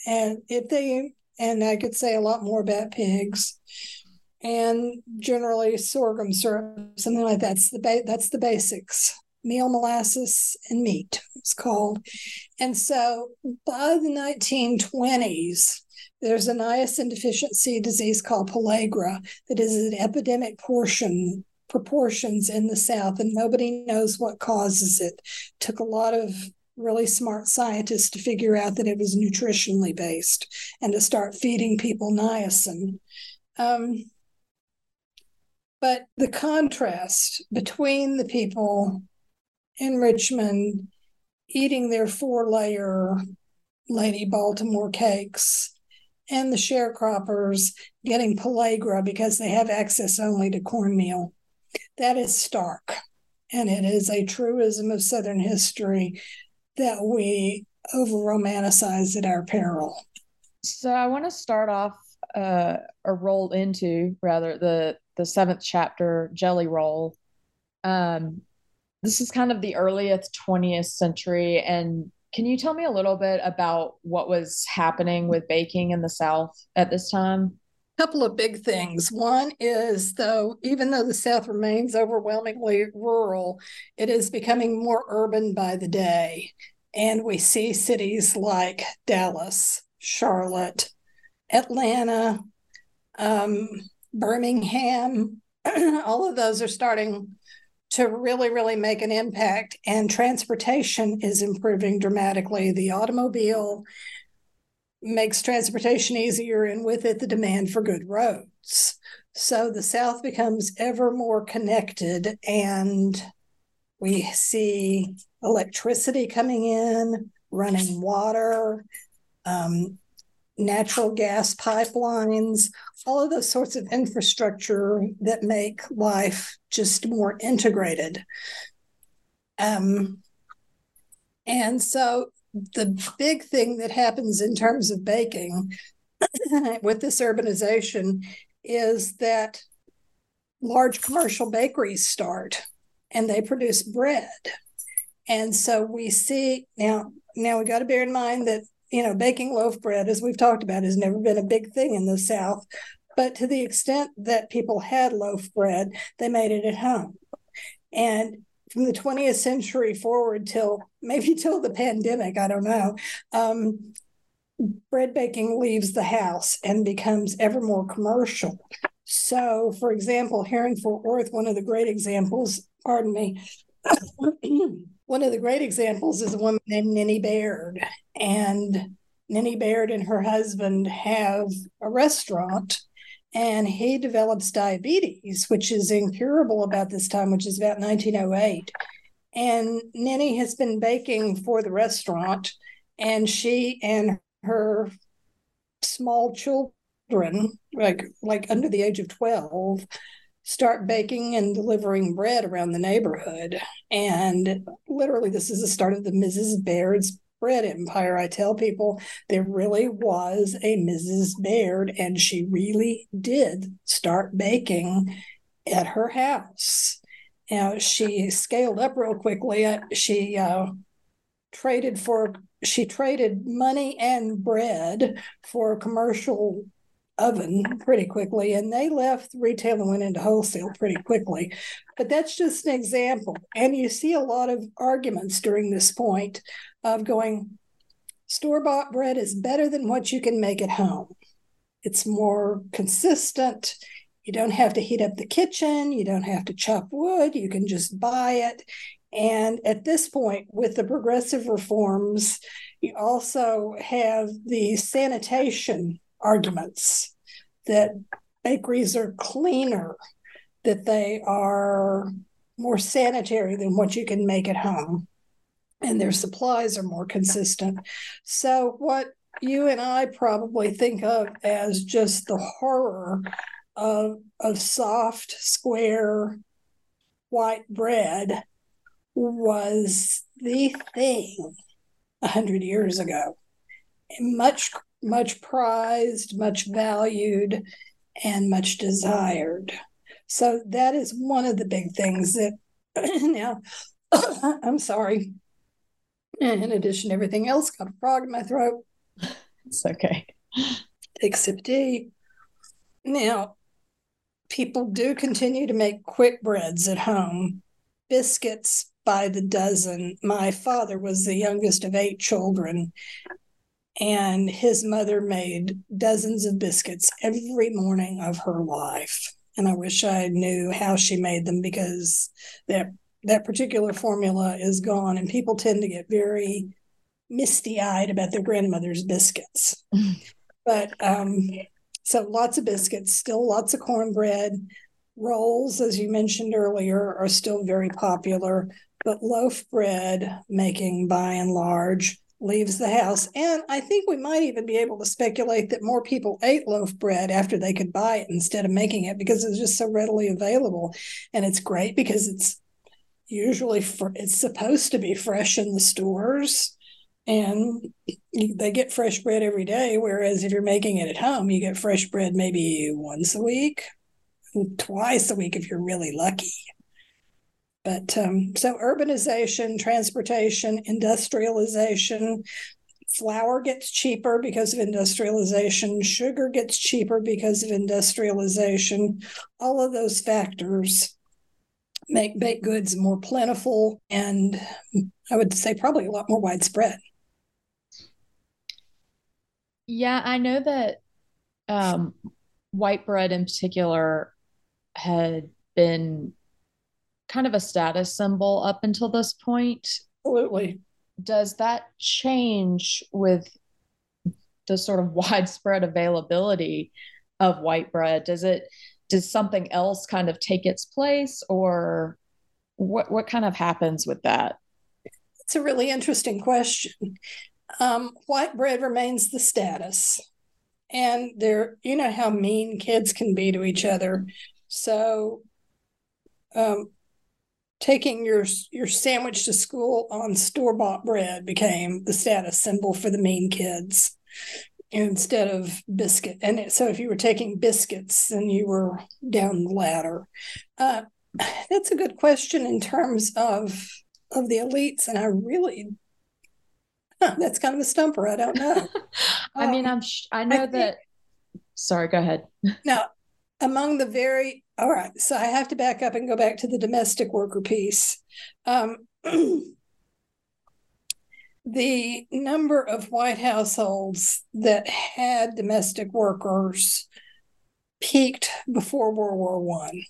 And if they, and I could say a lot more about pigs, and generally sorghum syrup, something like that. that's the ba- that's the basics. Meal, molasses, and meat. It's called, and so by the 1920s, there's a niacin deficiency disease called pellagra that is an epidemic portion proportions in the South, and nobody knows what causes it. Took a lot of really smart scientists to figure out that it was nutritionally based and to start feeding people niacin. Um, but the contrast between the people in Richmond eating their four layer Lady Baltimore cakes and the sharecroppers getting pellagra because they have access only to cornmeal. That is stark. And it is a truism of Southern history that we over romanticize at our peril. So I want to start off uh, or roll into rather the the seventh chapter, Jelly Roll. Um, this is kind of the earliest 20th century, and can you tell me a little bit about what was happening with baking in the South at this time? Couple of big things. One is, though, even though the South remains overwhelmingly rural, it is becoming more urban by the day. And we see cities like Dallas, Charlotte, Atlanta, um, Birmingham, all of those are starting to really, really make an impact. And transportation is improving dramatically. The automobile makes transportation easier, and with it, the demand for good roads. So the South becomes ever more connected, and we see electricity coming in, running water, um, natural gas pipelines, all of those sorts of infrastructure that make life just more integrated. Um, and so the big thing that happens in terms of baking with this urbanization is that large commercial bakeries start and they produce bread. And so we see now now we got to bear in mind that you know baking loaf bread as we've talked about has never been a big thing in the south but to the extent that people had loaf bread they made it at home and from the 20th century forward till maybe till the pandemic, I don't know, um, bread baking leaves the house and becomes ever more commercial. So, for example, here in Fort Worth, one of the great examples, pardon me, one of the great examples is a woman named Ninnie Baird. And Ninnie Baird and her husband have a restaurant and he develops diabetes, which is incurable about this time, which is about 1908. And Ninnie has been baking for the restaurant, and she and her small children, like like under the age of 12, start baking and delivering bread around the neighborhood. And literally, this is the start of the Mrs. Baird's bread empire. I tell people there really was a Mrs. Baird, and she really did start baking at her house. Now, she scaled up real quickly. She uh, traded for she traded money and bread for commercial oven pretty quickly and they left retail and went into wholesale pretty quickly. But that's just an example. And you see a lot of arguments during this point of going store bought bread is better than what you can make at home. It's more consistent. You don't have to heat up the kitchen. You don't have to chop wood. You can just buy it. And at this point with the progressive reforms you also have the sanitation arguments that bakeries are cleaner, that they are more sanitary than what you can make at home, and their supplies are more consistent. So, what you and I probably think of as just the horror of, of soft, square, white bread was the thing a hundred years ago. Much much prized, much valued, and much desired. So that is one of the big things that now I'm sorry. In addition to everything else, got a frog in my throat. It's okay. Take sip tea. Now, people do continue to make quick breads at home, biscuits by the dozen. My father was the youngest of eight children, and his mother made dozens of biscuits every morning of her life. And I wish I knew how she made them because that that particular formula is gone, and people tend to get very misty eyed about their grandmother's biscuits. but um, so lots of biscuits, still lots of cornbread. Rolls, as you mentioned earlier, are still very popular, but loaf bread making by and large leaves the house. And I think we might even be able to speculate that more people ate loaf bread after they could buy it instead of making it because it's just so readily available. And it's great because it's usually fr- it's supposed to be fresh in the stores and they get fresh bread every day whereas if you're making it at home you get fresh bread maybe once a week twice a week if you're really lucky but um, so urbanization, transportation, industrialization, flour gets cheaper because of industrialization, sugar gets cheaper because of industrialization. All of those factors make baked goods more plentiful and I would say probably a lot more widespread. Yeah, I know that um, white bread in particular had been kind of a status symbol up until this point. Absolutely. Does that change with the sort of widespread availability of white bread? Does it does something else kind of take its place or what what kind of happens with that? It's a really interesting question. Um, white bread remains the status. And there, you know how mean kids can be to each other. So um, taking your your sandwich to school on store bought bread became the status symbol for the mean kids instead of biscuit. And so if you were taking biscuits, then you were down the ladder. Uh, that's a good question in terms of of the elites, and I really. that's kind of a stumper. I don't know. I um, mean, I'm. Sh- I know I think, that. Sorry, go ahead. now, among the very all right so i have to back up and go back to the domestic worker piece um, the number of white households that had domestic workers peaked before world war one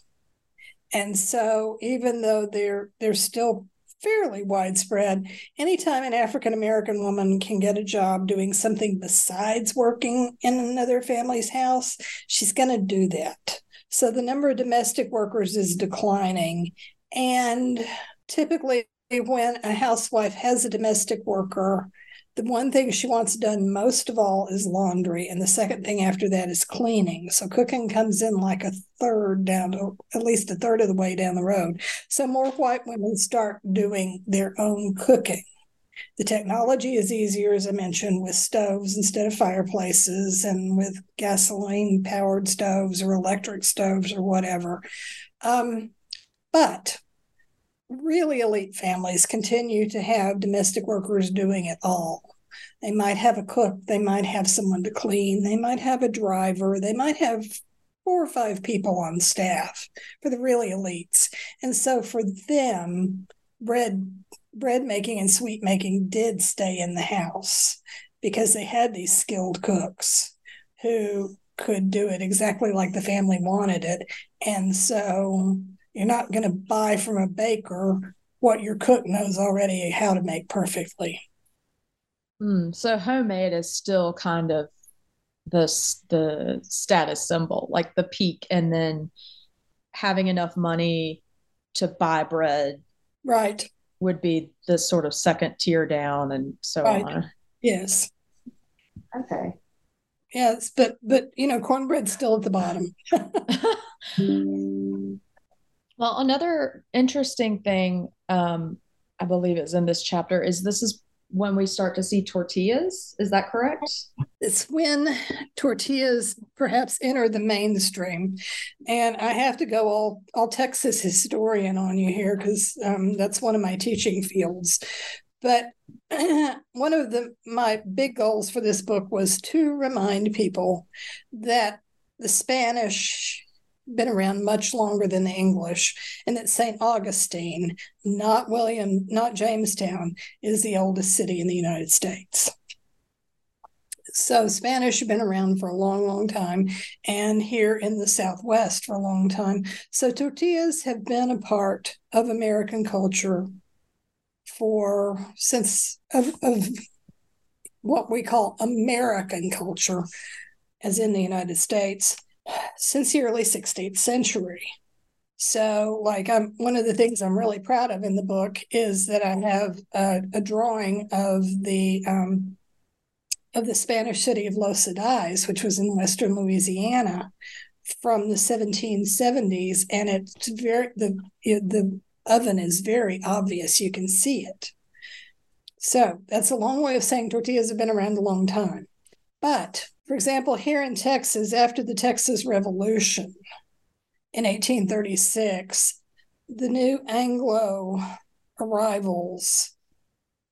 and so even though they're they're still fairly widespread. Anytime an African American woman can get a job doing something besides working in another family's house, she's going to do that. So the number of domestic workers is declining. And typically, when a housewife has a domestic worker, the one thing she wants done most of all is laundry and the second thing after that is cleaning. So cooking comes in like a third down to, at least a third of the way down the road. So more white women start doing their own cooking The technology is easier, as I mentioned, with stoves instead of fireplaces and with gasoline powered stoves or electric stoves or whatever. Um, but really elite families continue to have domestic workers doing it all. They might have a cook, they might have someone to clean, they might have a driver, they might have four or five people on staff for the really elites. And so for them, bread bread making and sweet making did stay in the house because they had these skilled cooks who could do it exactly like the family wanted it. And so you're not going to buy from a baker what your cook knows already how to make perfectly. Mm, so homemade is still kind of the the status symbol, like the peak, and then having enough money to buy bread, right, would be the sort of second tier down, and so right. on. Yes. Okay. Yes, but but you know, cornbread's still at the bottom. well, another interesting thing um, I believe is in this chapter is this is when we start to see tortillas. Is that correct? It's when tortillas perhaps enter the mainstream. And I have to go all, all Texas historian on you here because um, that's one of my teaching fields. But one of the my big goals for this book was to remind people that the Spanish been around much longer than the English, and that St. Augustine, not William, not Jamestown, is the oldest city in the United States. So Spanish have been around for a long, long time, and here in the Southwest for a long time. So tortillas have been a part of American culture for since of, of what we call American culture, as in the United States since the early 16th century. So, like, I'm one of the things I'm really proud of in the book is that I have a, a drawing of the um, of the Spanish city of Los Adaes, which was in western Louisiana, from the 1770s, and it's very the the oven is very obvious. You can see it. So that's a long way of saying tortillas have been around a long time, but for example, here in Texas, after the Texas Revolution in 1836, the new Anglo arrivals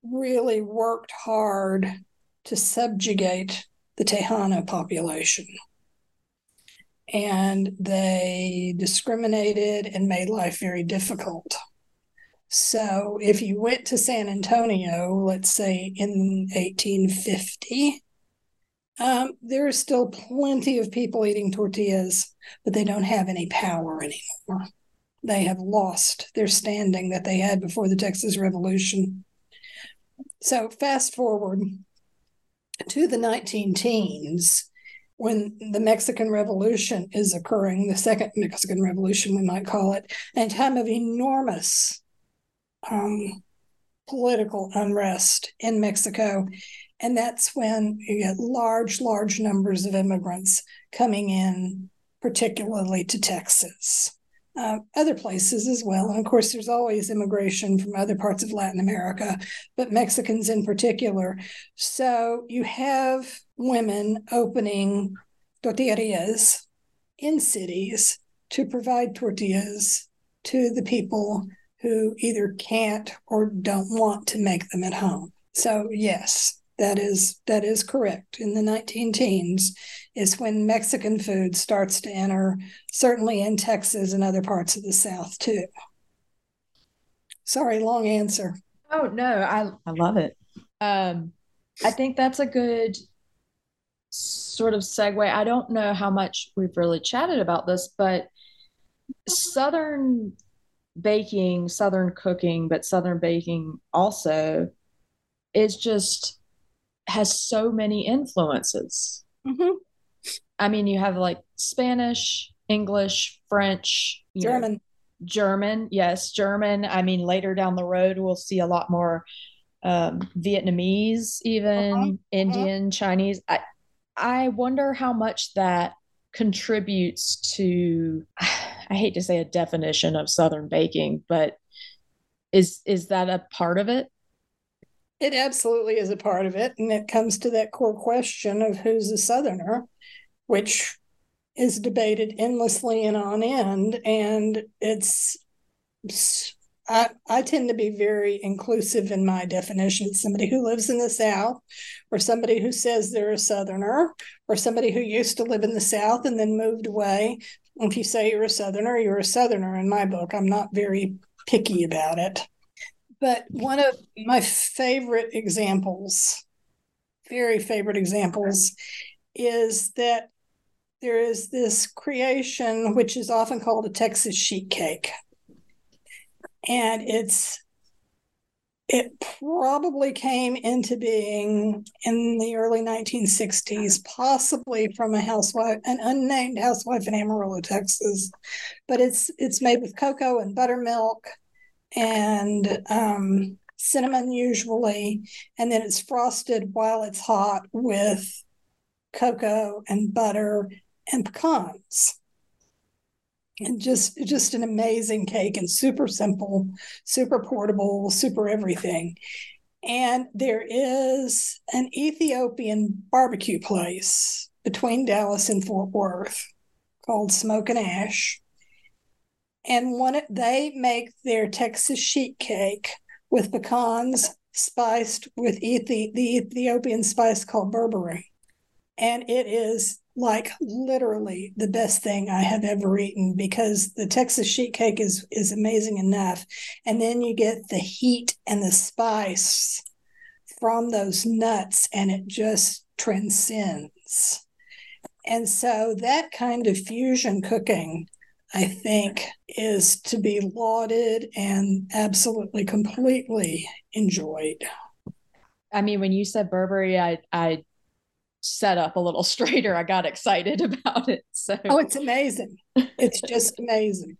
really worked hard to subjugate the Tejano population. And they discriminated and made life very difficult. So, if you went to San Antonio, let's say in 1850, um, there are still plenty of people eating tortillas, but they don't have any power anymore. They have lost their standing that they had before the Texas Revolution. So, fast forward to the 19 teens, when the Mexican Revolution is occurring, the second Mexican Revolution, we might call it, a time of enormous um, political unrest in Mexico. And that's when you get large, large numbers of immigrants coming in, particularly to Texas. Uh, other places as well. And of course, there's always immigration from other parts of Latin America, but Mexicans in particular. So you have women opening tortillerias in cities to provide tortillas to the people who either can't or don't want to make them at home. So, yes, that is that is correct. In the 19 teens is when Mexican food starts to enter, certainly in Texas and other parts of the South too. Sorry, long answer. Oh no, I I love it. Um, I think that's a good sort of segue. I don't know how much we've really chatted about this, but Southern baking, Southern cooking, but Southern baking also is just has so many influences. Mm-hmm. I mean, you have like Spanish, English, French, German. Know, German, yes, German. I mean, later down the road, we'll see a lot more um, Vietnamese, even uh-huh. Indian, uh-huh. Chinese. I, I wonder how much that contributes to. I hate to say a definition of Southern baking, but is is that a part of it? It absolutely is a part of it. And it comes to that core question of who's a Southerner, which is debated endlessly and on end. And it's, I, I tend to be very inclusive in my definition. Somebody who lives in the South, or somebody who says they're a Southerner, or somebody who used to live in the South and then moved away. If you say you're a Southerner, you're a Southerner in my book. I'm not very picky about it. But one of my favorite examples, very favorite examples, is that there is this creation which is often called a Texas sheet cake. And it's it probably came into being in the early 1960s, possibly from a housewife, an unnamed housewife in Amarillo, Texas. But it's it's made with cocoa and buttermilk and um, cinnamon usually, and then it's frosted while it's hot with cocoa and butter and pecans. And just just an amazing cake and super simple, super portable, super everything. And there is an Ethiopian barbecue place between Dallas and Fort Worth called Smoke and Ash and one they make their Texas sheet cake with pecans spiced with Ethi- the Ethiopian spice called berbere. And it is like literally the best thing I have ever eaten because the Texas sheet cake is is amazing enough. And then you get the heat and the spice from those nuts and it just transcends. And so that kind of fusion cooking I think, is to be lauded and absolutely completely enjoyed. I mean, when you said berbere, I I set up a little straighter. I got excited about it. So Oh, it's amazing. It's just amazing.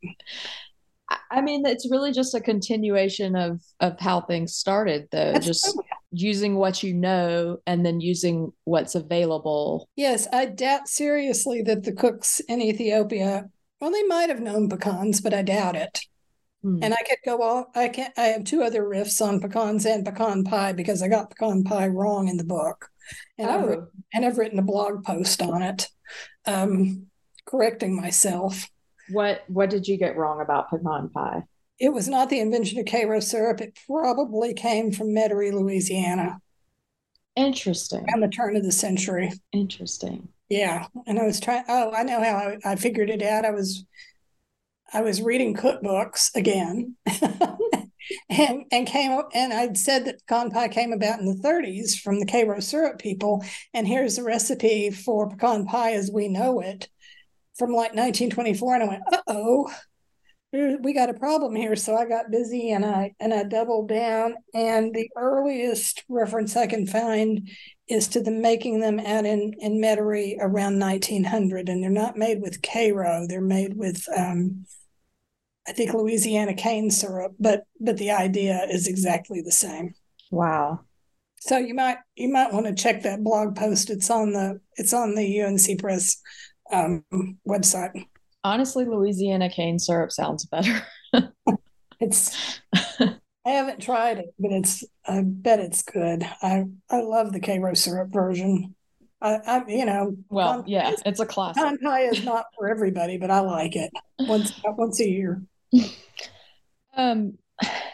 I mean, it's really just a continuation of of how things started, though. That's just true. using what you know and then using what's available. Yes, I doubt seriously that the cooks in Ethiopia well, they might have known pecans, but I doubt it. Hmm. And I could go off. I can I have two other riffs on pecans and pecan pie because I got pecan pie wrong in the book, and oh. I've written, and I've written a blog post on it, um, correcting myself. What What did you get wrong about pecan pie? It was not the invention of Karo syrup. It probably came from Metairie, Louisiana. Interesting. Around the turn of the century. Interesting. Yeah, and I was trying. Oh, I know how I, I figured it out. I was, I was reading cookbooks again, and and came and I'd said that pecan pie came about in the 30s from the Karo syrup people, and here's the recipe for pecan pie as we know it from like 1924, and I went, uh oh, we got a problem here so i got busy and i and i doubled down and the earliest reference i can find is to the making them out in in Metairie around 1900 and they're not made with Karo; they're made with um, i think louisiana cane syrup but but the idea is exactly the same. Wow. So you might you might want to check that blog post. It's on the it's on the unc press um, website. Honestly, Louisiana cane syrup sounds better. it's I haven't tried it, but it's I bet it's good. I I love the Karo syrup version. I, I you know well yeah is, it's a classic. Pecan pie is not for everybody, but I like it once once a year. Um,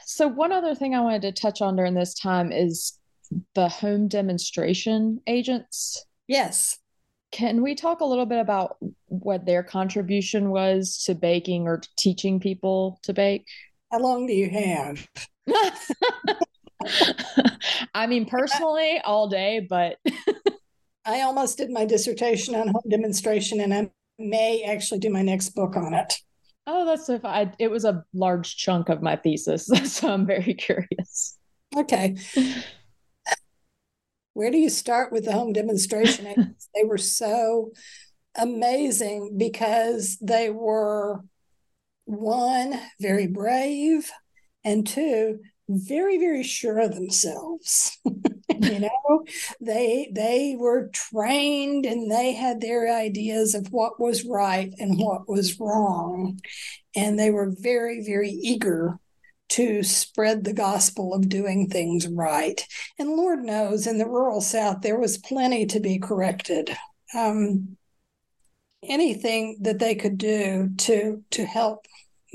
so one other thing I wanted to touch on during this time is the home demonstration agents. Yes. Can we talk a little bit about what their contribution was to baking or teaching people to bake? How long do you have? I mean, personally, all day, but I almost did my dissertation on home demonstration, and I may actually do my next book on it. Oh, that's if I. It was a large chunk of my thesis, so I'm very curious. Okay where do you start with the home demonstration? they were so amazing because they were one, very brave, and two, very, very sure of themselves. you know, they they were trained and they had their ideas of what was right and what was wrong. And they were very, very eager to spread the gospel of doing things right. And Lord knows, in the rural South, there was plenty to be corrected. Um, anything that they could do to to help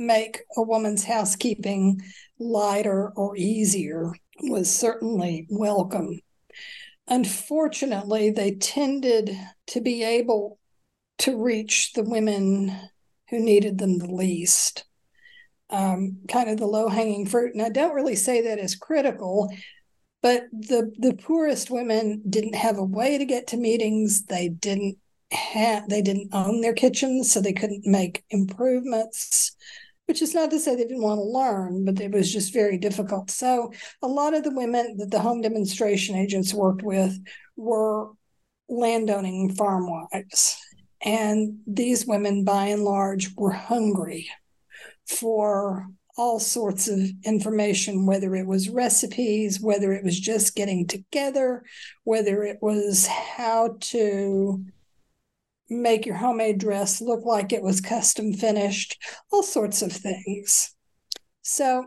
make a woman's housekeeping lighter or easier was certainly welcome. Unfortunately, they tended to be able to reach the women who needed them the least. Um, kind of the low hanging fruit. And I don't really say that as critical, but the the poorest women didn't have a way to get to meetings. They didn't have they didn't own their kitchens, so they couldn't make improvements which is not to say they didn't want to learn, but it was just very difficult. So a lot of the women that the home demonstration agents worked with were landowning farm wives. And these women, by and large, were hungry for all sorts of information, whether it was recipes, whether it was just getting together, whether it was how to make your homemade dress look like it was custom finished, all sorts of things. So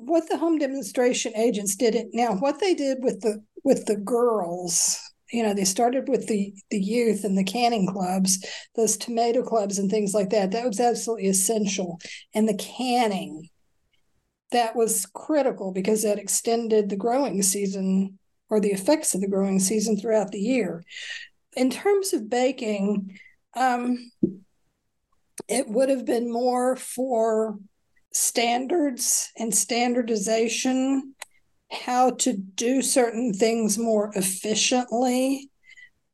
what the home demonstration agents did it now what they did with the with the girls you know they started with the the youth and the canning clubs those tomato clubs and things like that that was absolutely essential and the canning that was critical because that extended the growing season or the effects of the growing season throughout the year in terms of baking, um, it would have been more for standards and standardization, how to do certain things more efficiently,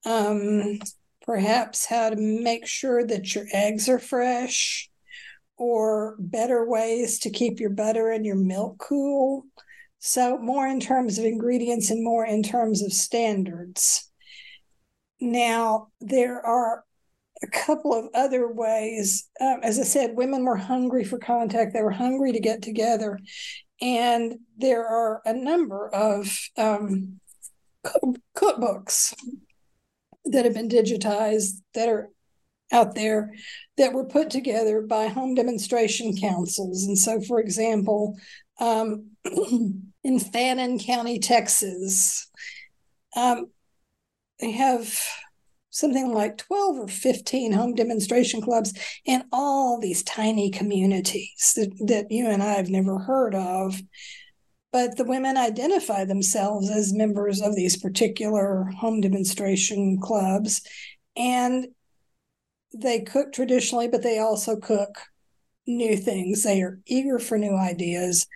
um, perhaps how to make sure that your eggs are fresh, or better ways to keep your butter and your milk cool. So, more in terms of ingredients and more in terms of standards. Now, there are a couple of other ways. Um, as I said, women were hungry for contact, they were hungry to get together. And there are a number of um, cookbooks that have been digitized that are out there that were put together by home demonstration councils. And so, for example, um, in Fannin County, Texas, um, they have something like 12 or 15 home demonstration clubs in all these tiny communities that, that you and I have never heard of. But the women identify themselves as members of these particular home demonstration clubs. And they cook traditionally, but they also cook new things. They are eager for new ideas.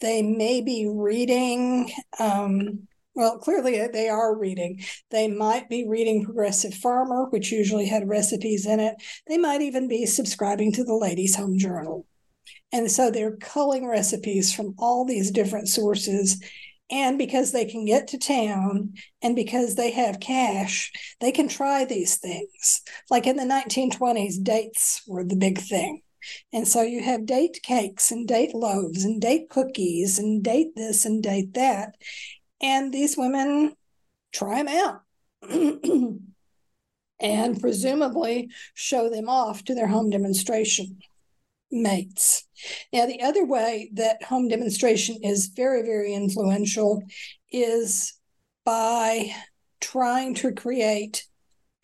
They may be reading um, well, clearly uh, they are reading. They might be reading Progressive Farmer, which usually had recipes in it. They might even be subscribing to the Ladies' Home Journal. And so they're culling recipes from all these different sources. And because they can get to town and because they have cash, they can try these things. Like in the 1920s, dates were the big thing. And so you have date cakes and date loaves and date cookies and date this and date that. And these women try them out and presumably show them off to their home demonstration mates. Now, the other way that home demonstration is very, very influential is by trying to create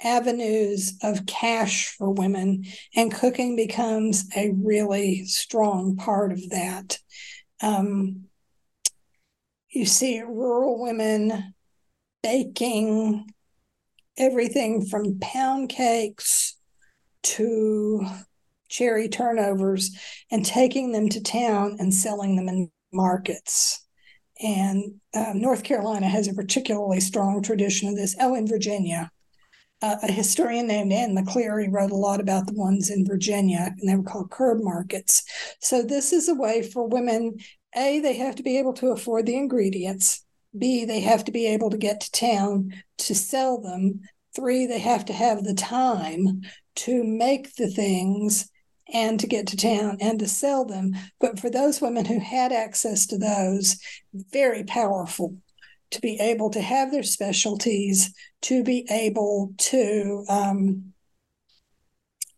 avenues of cash for women, and cooking becomes a really strong part of that. Um, you see rural women baking everything from pound cakes to cherry turnovers and taking them to town and selling them in markets. And uh, North Carolina has a particularly strong tradition of this. Oh, in Virginia. Uh, a historian named Anne McCleary wrote a lot about the ones in Virginia, and they were called curb markets. So, this is a way for women a, they have to be able to afford the ingredients. B, they have to be able to get to town to sell them. Three, they have to have the time to make the things and to get to town and to sell them. But for those women who had access to those, very powerful to be able to have their specialties, to be able to um,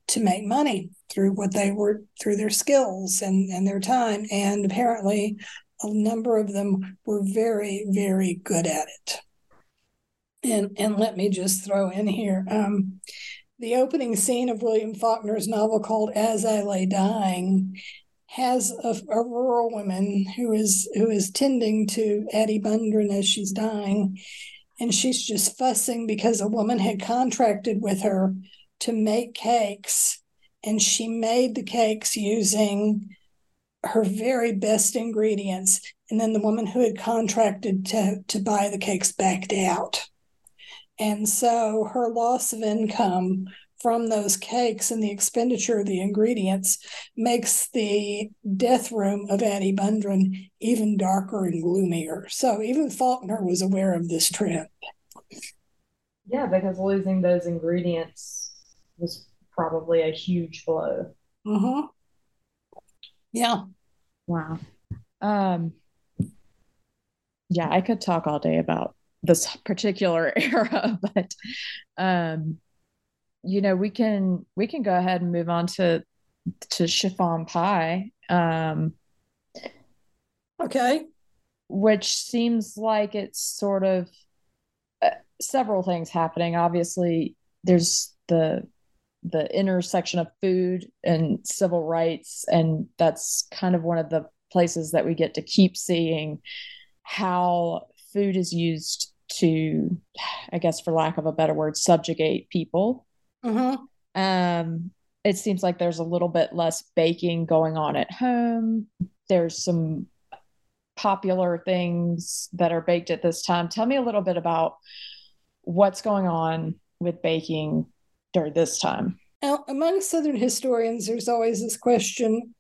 to make money. Through what they were through their skills and, and their time. And apparently, a number of them were very, very good at it. And, and let me just throw in here um, the opening scene of William Faulkner's novel called As I Lay Dying has a, a, rural woman who is who is tending to Addie Bundren as she's dying, and she's just fussing because a woman had contracted with her to make cakes, and she made the cakes using her very best ingredients, and then the woman who had contracted to to buy the cakes backed out, and so her loss of income from those cakes and the expenditure of the ingredients makes the death room of Addie Bundren even darker and gloomier. So even Faulkner was aware of this trend. Yeah, because losing those ingredients was probably a huge blow. Mm-hmm. Yeah. Wow. Um, yeah, I could talk all day about this particular era, but um, you know, we can we can go ahead and move on to to chiffon pie. Um, okay. Which seems like it's sort of uh, several things happening. Obviously, there's the the intersection of food and civil rights, and that's kind of one of the places that we get to keep seeing how food is used to, I guess, for lack of a better word, subjugate people Mm-hmm. Um, it seems like there's a little bit less baking going on at home. There's some popular things that are baked at this time. Tell me a little bit about what's going on with baking during this time. Now, among Southern historians, there's always this question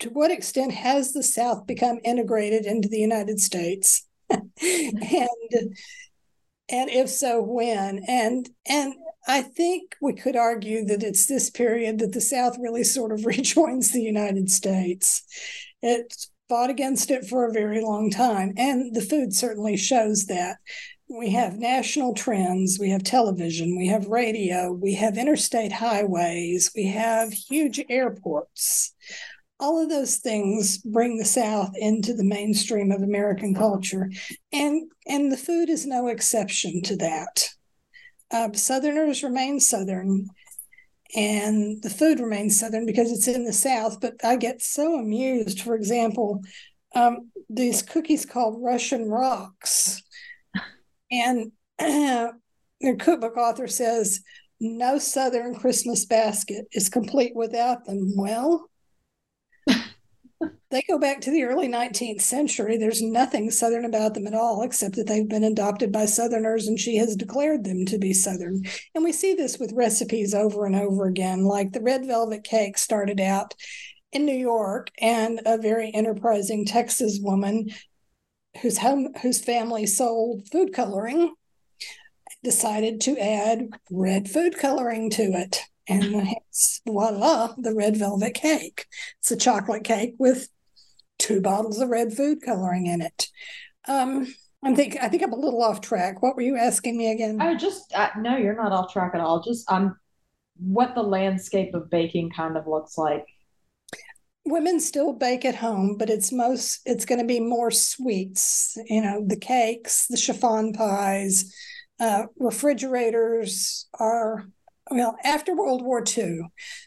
to what extent has the South become integrated into the United States? and and if so when and and I think we could argue that it's this period that the South really sort of rejoins the United States. It fought against it for a very long time, and the food certainly shows that. We have national trends, we have television, we have radio, we have interstate highways, we have huge airports. All of those things bring the South into the mainstream of American culture, and and the food is no exception to that uh, Southerners remain Southern and the food remains Southern because it's in the South. But I get so amused, for example, um, these cookies called Russian Rocks. And uh, their cookbook author says, no Southern Christmas basket is complete without them. Well, they go back to the early 19th century. There's nothing Southern about them at all, except that they've been adopted by Southerners and she has declared them to be Southern. And we see this with recipes over and over again. Like the red velvet cake started out in New York, and a very enterprising Texas woman whose home whose family sold food coloring decided to add red food coloring to it and hence voila the red velvet cake it's a chocolate cake with two bottles of red food coloring in it. Um, I think I think I'm a little off track. What were you asking me again? I just uh, no, you're not off track at all. Just um, what the landscape of baking kind of looks like. Women still bake at home, but it's most it's going to be more sweets. You know, the cakes, the chiffon pies. Uh, refrigerators are well, after World War II,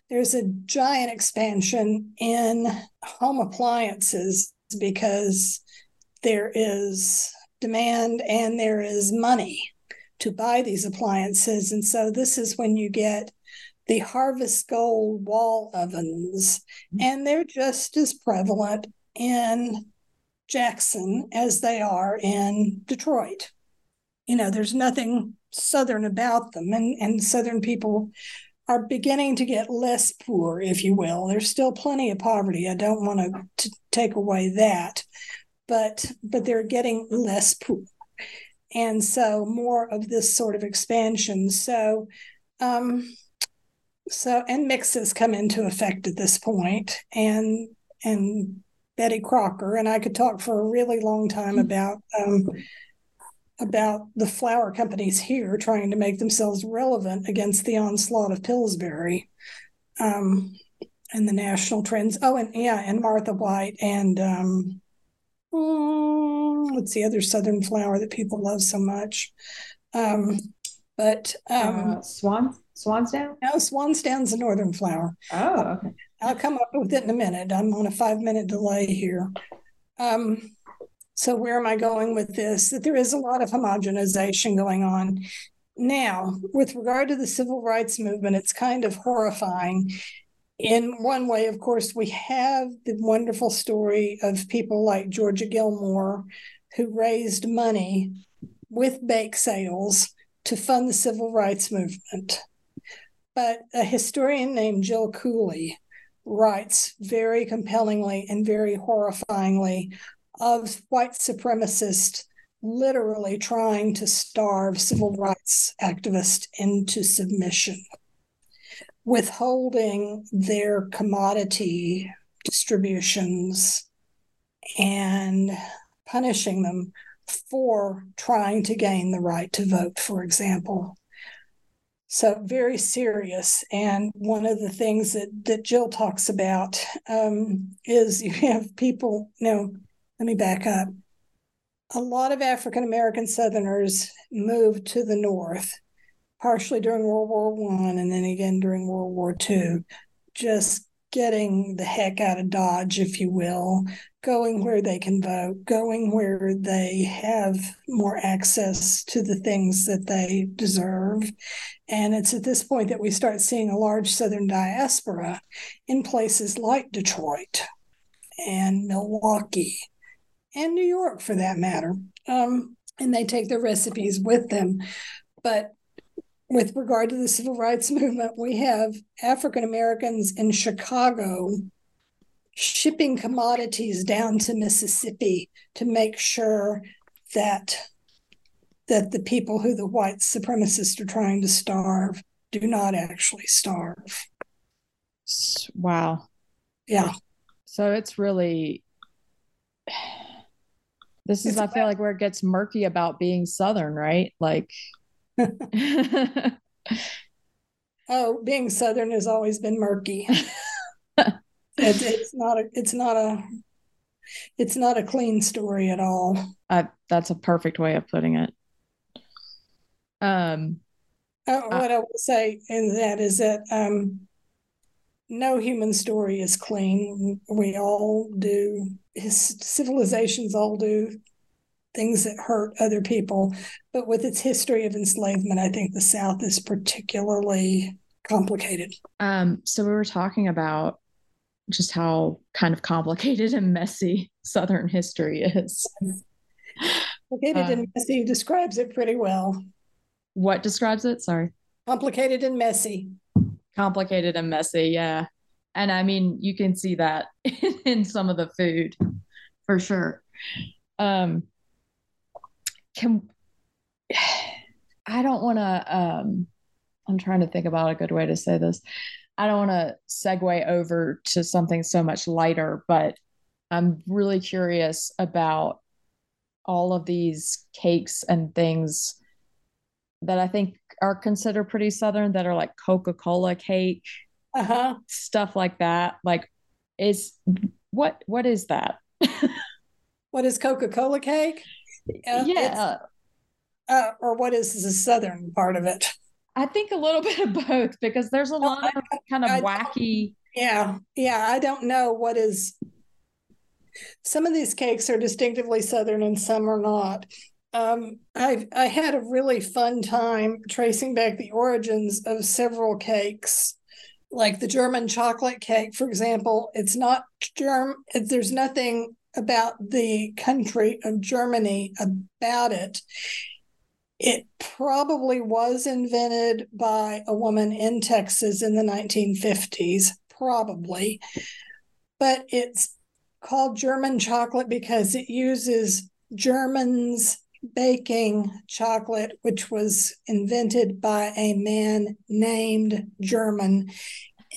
there's a giant expansion in home appliances because there is demand and there is money to buy these appliances. And so this is when you get the Harvest Gold wall ovens, and they're just as prevalent in Jackson as they are in Detroit. You know, there's nothing Southern about them, and, and Southern people are beginning to get less poor, if you will. There's still plenty of poverty. I don't want to take away that, but but they're getting less poor, and so more of this sort of expansion. So, um, so and mixes come into effect at this point, and and Betty Crocker and I could talk for a really long time mm-hmm. about. Um, about the flour companies here trying to make themselves relevant against the onslaught of Pillsbury. Um, and the national trends. Oh, and yeah, and Martha White and um, mm, what's the other southern flour that people love so much? Um, but um, uh, swan swansdown. No, swansdown's a northern flour. Oh, okay. I'll come up with it in a minute. I'm on a five minute delay here. Um, so where am I going with this? That there is a lot of homogenization going on. Now, with regard to the civil rights movement, it's kind of horrifying. In one way, of course, we have the wonderful story of people like Georgia Gilmore who raised money with bake sales to fund the civil rights movement. But a historian named Jill Cooley writes very compellingly and very horrifyingly of white supremacists literally trying to starve civil rights activists into submission, withholding their commodity distributions and punishing them for trying to gain the right to vote, for example. So very serious. And one of the things that, that Jill talks about um, is you have people, know, let me back up. A lot of African American Southerners moved to the North, partially during World War One and then again during World War Two, just getting the heck out of Dodge, if you will, going where they can vote, going where they have more access to the things that they deserve. And it's at this point that we start seeing a large Southern diaspora in places like Detroit and Milwaukee and New York, for that matter. Um, and they take their recipes with them. But with regard to the civil rights movement, we have African Americans in Chicago shipping commodities down to Mississippi to make sure that that the people who the white supremacists are trying to starve do not actually starve. Wow. Yeah. So it's really this is it's I feel like where it gets murky about being southern, right? Like oh, being Southern has always been murky. it's, it's not a. It's not a. It's not a clean story at all. Uh, that's a perfect way of putting it. Um, uh, what I, I will say in that is that um, no human story is clean. We all do. Civilizations all do things that hurt other people. But with its history of enslavement, I think the South is particularly complicated. Um, so we were talking about just how kind of complicated and messy Southern history is. Complicated and messy describes it pretty well. What describes it? Sorry. Complicated and messy. Complicated and messy, yeah. And I mean, you can see that in some of the food for sure. Um, can I don't want to um I'm trying to think about a good way to say this. I don't want to segue over to something so much lighter, but I'm really curious about all of these cakes and things that I think are considered pretty southern that are like Coca-Cola cake, uh-huh. stuff like that. Like is what what is that? what is Coca-Cola cake? Uh, yeah. Uh, or what is the southern part of it? I think a little bit of both because there's a lot of kind of I wacky. Yeah, yeah. I don't know what is. Some of these cakes are distinctively southern, and some are not. Um, I I had a really fun time tracing back the origins of several cakes, like the German chocolate cake, for example. It's not germ. There's nothing about the country of Germany about it. It probably was invented by a woman in Texas in the 1950s, probably. But it's called German chocolate because it uses Germans baking chocolate, which was invented by a man named German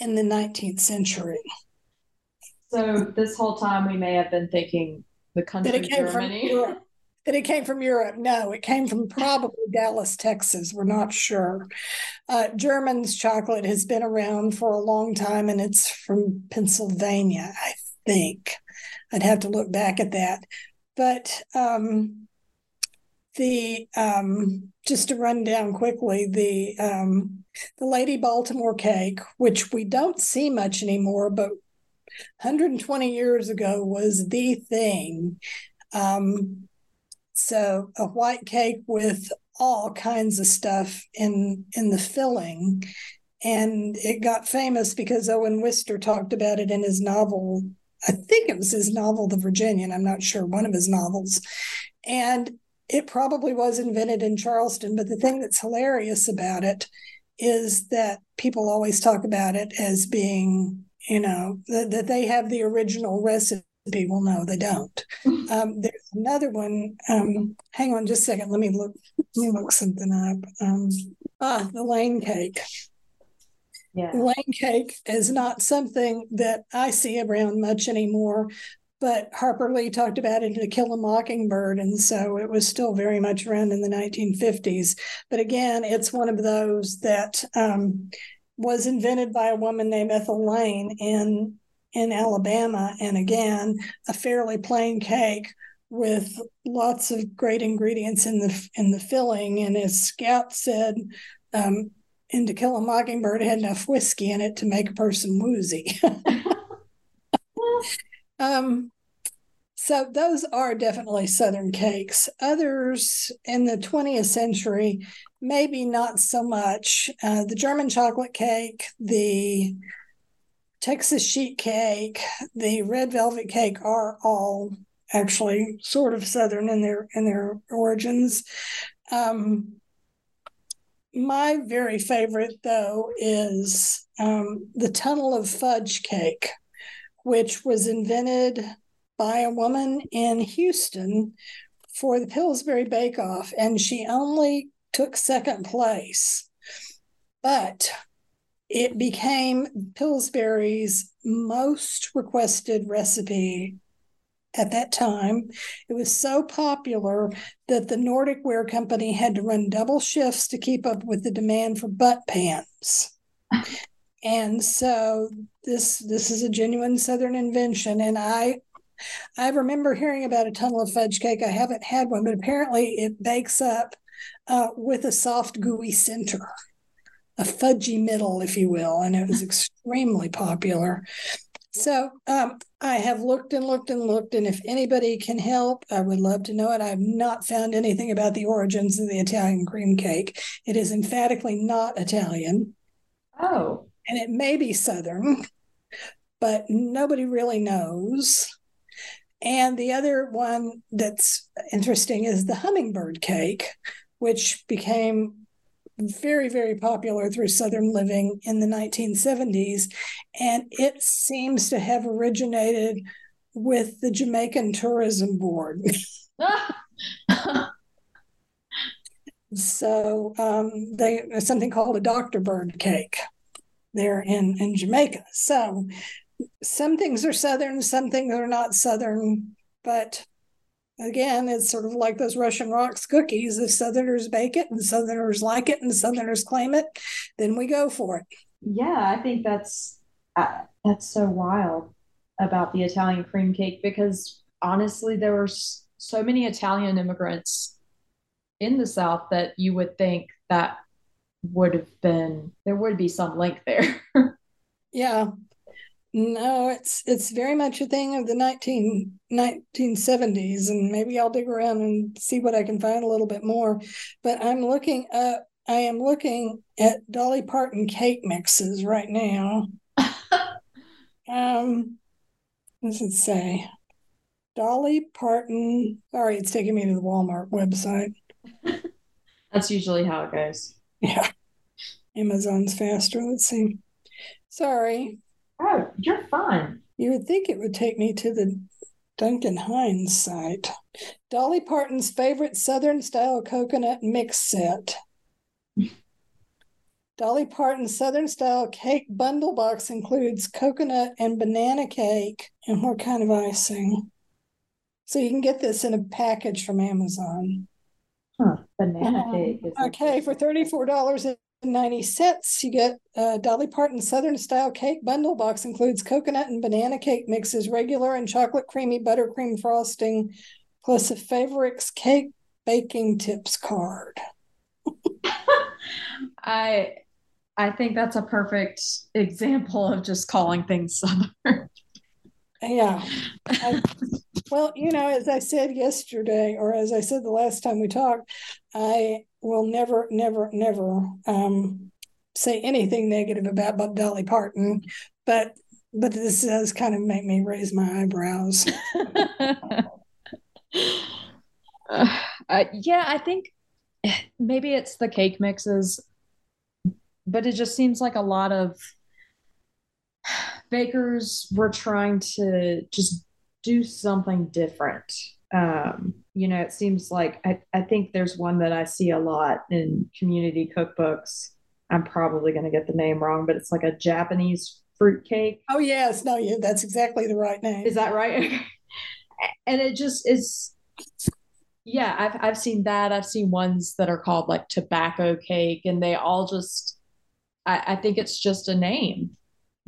in the 19th century. So this whole time we may have been thinking the country Germany. That it came from Europe. No, it came from probably Dallas, Texas. We're not sure. Uh, German's chocolate has been around for a long time and it's from Pennsylvania, I think. I'd have to look back at that. But um, the um, just to run down quickly, the um, the Lady Baltimore cake, which we don't see much anymore, but 120 years ago was the thing. Um, so a white cake with all kinds of stuff in in the filling, and it got famous because Owen Wister talked about it in his novel. I think it was his novel, The Virginian. I'm not sure, one of his novels. And it probably was invented in Charleston, but the thing that's hilarious about it is that people always talk about it as being, you know, that, that they have the original recipe. Well, no, they don't. Um, there's another one. Um, hang on just a second. Let me look. Let me look something up. Um, ah, the Lane cake. Yeah. Lane cake is not something that I see around much anymore, but Harper Lee talked about it in To Kill a Mockingbird, and so it was still very much around in the 1950s. But again, it's one of those that um, was invented by a woman named Ethel Lane in in Alabama, and again, a fairly plain cake with lots of great ingredients in the in the filling. And as Scout said. Um, in To Kill a Mockingbird, had enough whiskey in it to make a person woozy. Um, so those are definitely Southern cakes. Others in the 20th century, maybe not so much. Uh, the German chocolate cake, the Texas sheet cake, the red velvet cake are all actually sort of Southern in their in their origins. Um, my very favorite, though, is um, the tunnel of fudge cake which was invented by a woman in Houston for the Pillsbury Bake Off, and she only took second place. But it became Pillsbury's most requested recipe at that time. It was so popular that the Nordic Ware Company had to run double shifts to keep up with the demand for Bundt pans. and so this this is a genuine southern invention and i i remember hearing about a tunnel of fudge cake i haven't had one but apparently it bakes up uh, with a soft gooey center a fudgy middle if you will and it was extremely popular. So um, i have looked and looked and looked and if anybody can help i would love to know it. I've not found anything about the origins of the italian cream cake. It is emphatically not italian. Oh. And it may be Southern, but nobody really knows. And the other one that's interesting is the hummingbird cake, which became very, very popular through Southern living in the 1970s. And it seems to have originated with the Jamaican Tourism Board. so um, they something called a Dr. Bird cake there in, in Jamaica. So some things are Southern, some things are not Southern, but again, it's sort of like those Russian rocks cookies. If Southerners bake it and Southerners like it and Southerners claim it, then we go for it. Yeah, I think that's uh, that's so wild about the Italian cream cake because honestly, there were so many Italian immigrants in the South that you would think that would have been there would be some link there. yeah. No, it's it's very much a thing of the 19, 1970s, and maybe I'll dig around and see what I can find a little bit more. But I'm looking up. I am looking at Dolly Parton cake mixes right now. um, what does it say? Dolly Parton. Sorry, it's taking me to the Walmart website. That's usually how it goes. Yeah. Amazon's faster. Let's see. Sorry. Oh, you're fine. You would think it would take me to the Duncan Hines site. Dolly Parton's favorite Southern style coconut mix set. Dolly Parton's Southern style cake bundle box includes coconut and banana cake and what kind of icing? So you can get this in a package from Amazon. Huh. Banana um, cake. okay, for thirty-four dollars and ninety cents, you get a Dolly Parton Southern style cake bundle box. Includes coconut and banana cake mixes, regular and chocolate creamy buttercream frosting, plus a favorites cake baking tips card. I I think that's a perfect example of just calling things Southern. Yeah. I, well, you know, as I said yesterday, or as I said the last time we talked, I will never, never, never um, say anything negative about, about Dolly Parton, but but this does kind of make me raise my eyebrows. uh, yeah, I think maybe it's the cake mixes, but it just seems like a lot of bakers were trying to just do something different. Um, you know, it seems like I, I think there's one that I see a lot in community cookbooks. I'm probably going to get the name wrong, but it's like a Japanese fruit cake. Oh yes, no, yeah, that's exactly the right name. Is that right? and it just is. Yeah, I've I've seen that. I've seen ones that are called like tobacco cake, and they all just. I, I think it's just a name.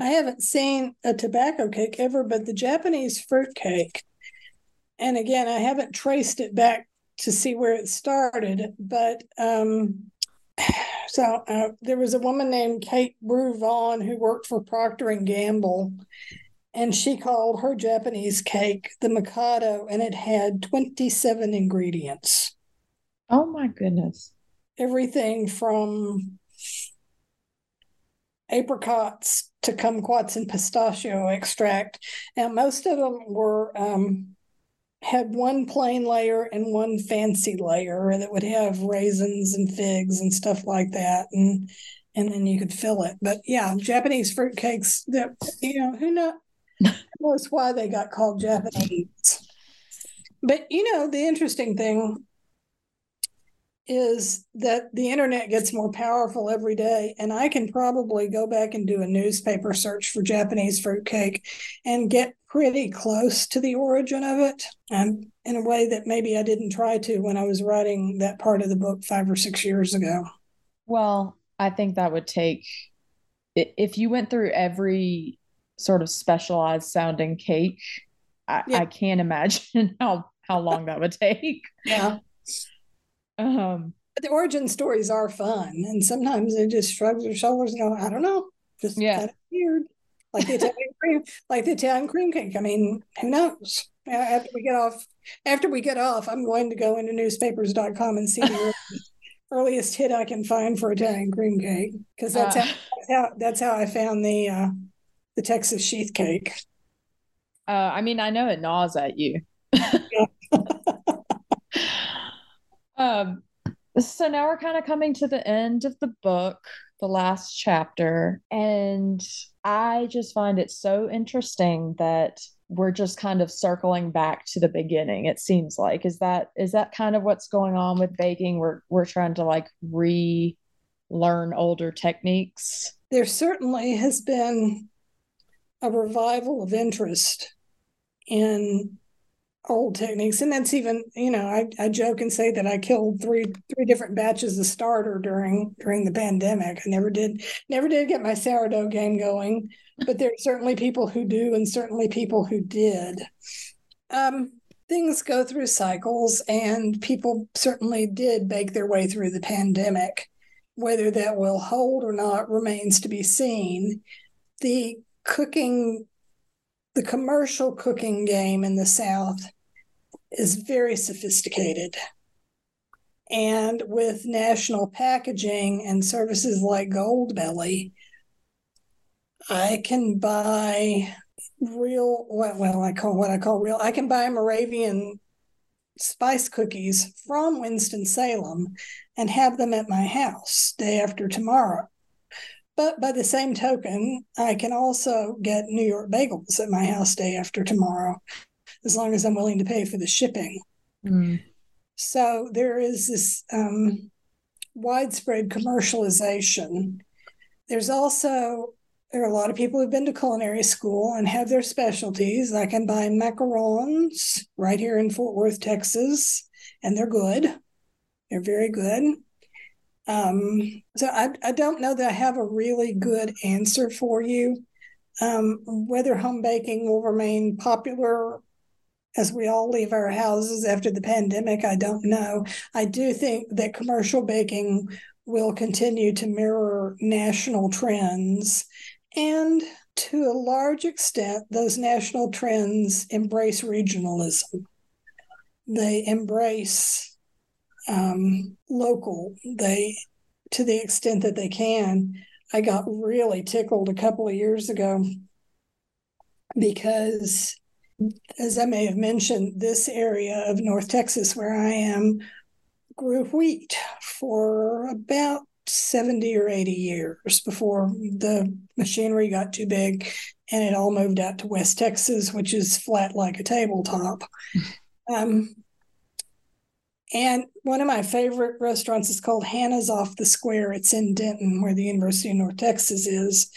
I haven't seen a tobacco cake ever, but the Japanese fruit cake. And again, I haven't traced it back to see where it started, but um, so uh, there was a woman named Kate Brew Vaughn who worked for Procter and Gamble, and she called her Japanese cake the Mikado, and it had 27 ingredients. Oh my goodness. Everything from apricots kumquats and pistachio extract. And most of them were um, had one plain layer and one fancy layer that would have raisins and figs and stuff like that. And and then you could fill it. But yeah, Japanese fruit cakes that you know, who know, knows why they got called Japanese. But you know, the interesting thing is that the internet gets more powerful every day and i can probably go back and do a newspaper search for japanese fruitcake and get pretty close to the origin of it um, in a way that maybe i didn't try to when i was writing that part of the book five or six years ago. Well i think that would take if you went through every sort of specialized sounding cake i, yeah. I can't imagine how how long that would take. Yeah um, but the origin stories are fun, and sometimes they just shrug their shoulders and go, "I don't know, just yeah, weird." Like the Italian cream, like the Italian cream cake. I mean, who knows? After we get off, after we get off, I'm going to go into newspapers.com and see the earliest hit I can find for Italian cream cake because that's, uh, how, that's how that's how I found the uh, the Texas sheet cake. Uh, I mean, I know it gnaws at you. Um, so now we're kind of coming to the end of the book, the last chapter, and I just find it so interesting that we're just kind of circling back to the beginning it seems like. Is that is that kind of what's going on with baking? We're we're trying to like relearn older techniques? There certainly has been a revival of interest in old techniques. And that's even you know I, I joke and say that i killed three three different batches of starter during during the pandemic. I never did never did get my sourdough game going but there are certainly people who do and certainly people who did. Um, things go through cycles and people certainly did bake their way through the pandemic. Whether that will hold or not remains to be seen. The cooking the commercial cooking game in the South is very sophisticated. And with national packaging and services like Goldbelly, I can buy real well I call what I call real I can buy Moravian spice cookies from Winston-Salem and have them at my house day after tomorrow. But by the same token, I can also get New York bagels at my house day after tomorrow as long as I'm willing to pay for the shipping. Mm. So there is this um, widespread commercialization. There's also there are a lot of people who've been to culinary school and have their specialties. I can buy macarons right here in Fort Worth, Texas, and they're good. They're very good. Um, so I, I don't know that I have a really good answer for you. Um, whether home baking will remain popular as we all leave our houses after the pandemic, I don't know. I do think that commercial baking will continue to mirror national trends. And to a large extent, those national trends embrace regionalism. They embrace um, local. They, to the extent that they can. I got really tickled a couple of years ago because, as I may have mentioned, this area of North Texas where I am grew wheat for about 70 or 80 years before the machinery got too big and it all moved out to West Texas, which is flat like a tabletop. Um, and one of my favorite restaurants is called Hannah's Off the Square. It's in Denton, where the University of North Texas is.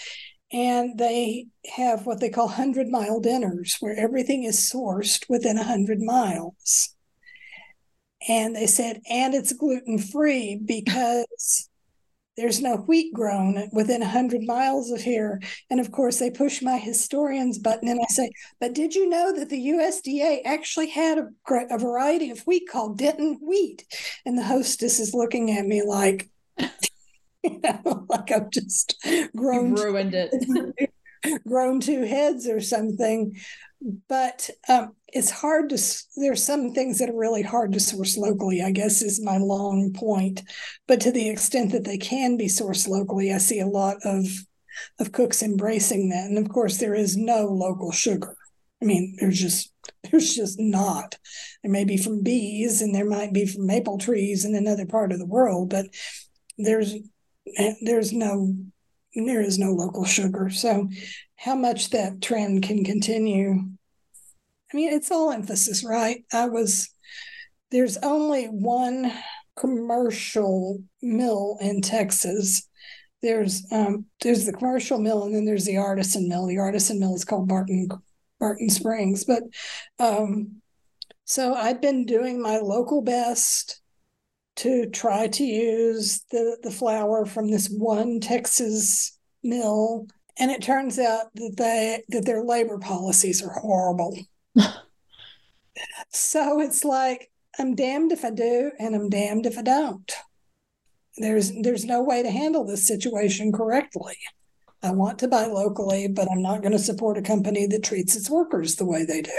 And they have what they call 100 mile dinners, where everything is sourced within 100 miles. And they said, and it's gluten free because there's no wheat grown within 100 miles of here. And of course, they push my historian's button and I say, but did you know that the USDA actually had a, a variety of wheat called Denton wheat? And the hostess is looking at me like, you know, like I've just grown. You ruined it. grown two heads or something but um, it's hard to there's some things that are really hard to source locally i guess is my long point. But to the extent that they can be sourced locally i see a lot of of cooks embracing that. And of course there is no local sugar. I mean there's just there's just not. There may be from bees and there might be from maple trees in another part of the world but there's there's no there is no local sugar. So how much that trend can continue. I mean, it's all emphasis, right? I was, there's only one commercial mill in Texas. There's um, there's the commercial mill and then there's the artisan mill. The artisan mill is called Barton Barton Springs. But um, so I've been doing my local best to try to use the the flour from this one Texas mill and it turns out that they that their labor policies are horrible. So it's like I'm damned if I do and I'm damned if I don't. There's there's no way to handle this situation correctly. I want to buy locally, but I'm not going to support a company that treats its workers the way they do.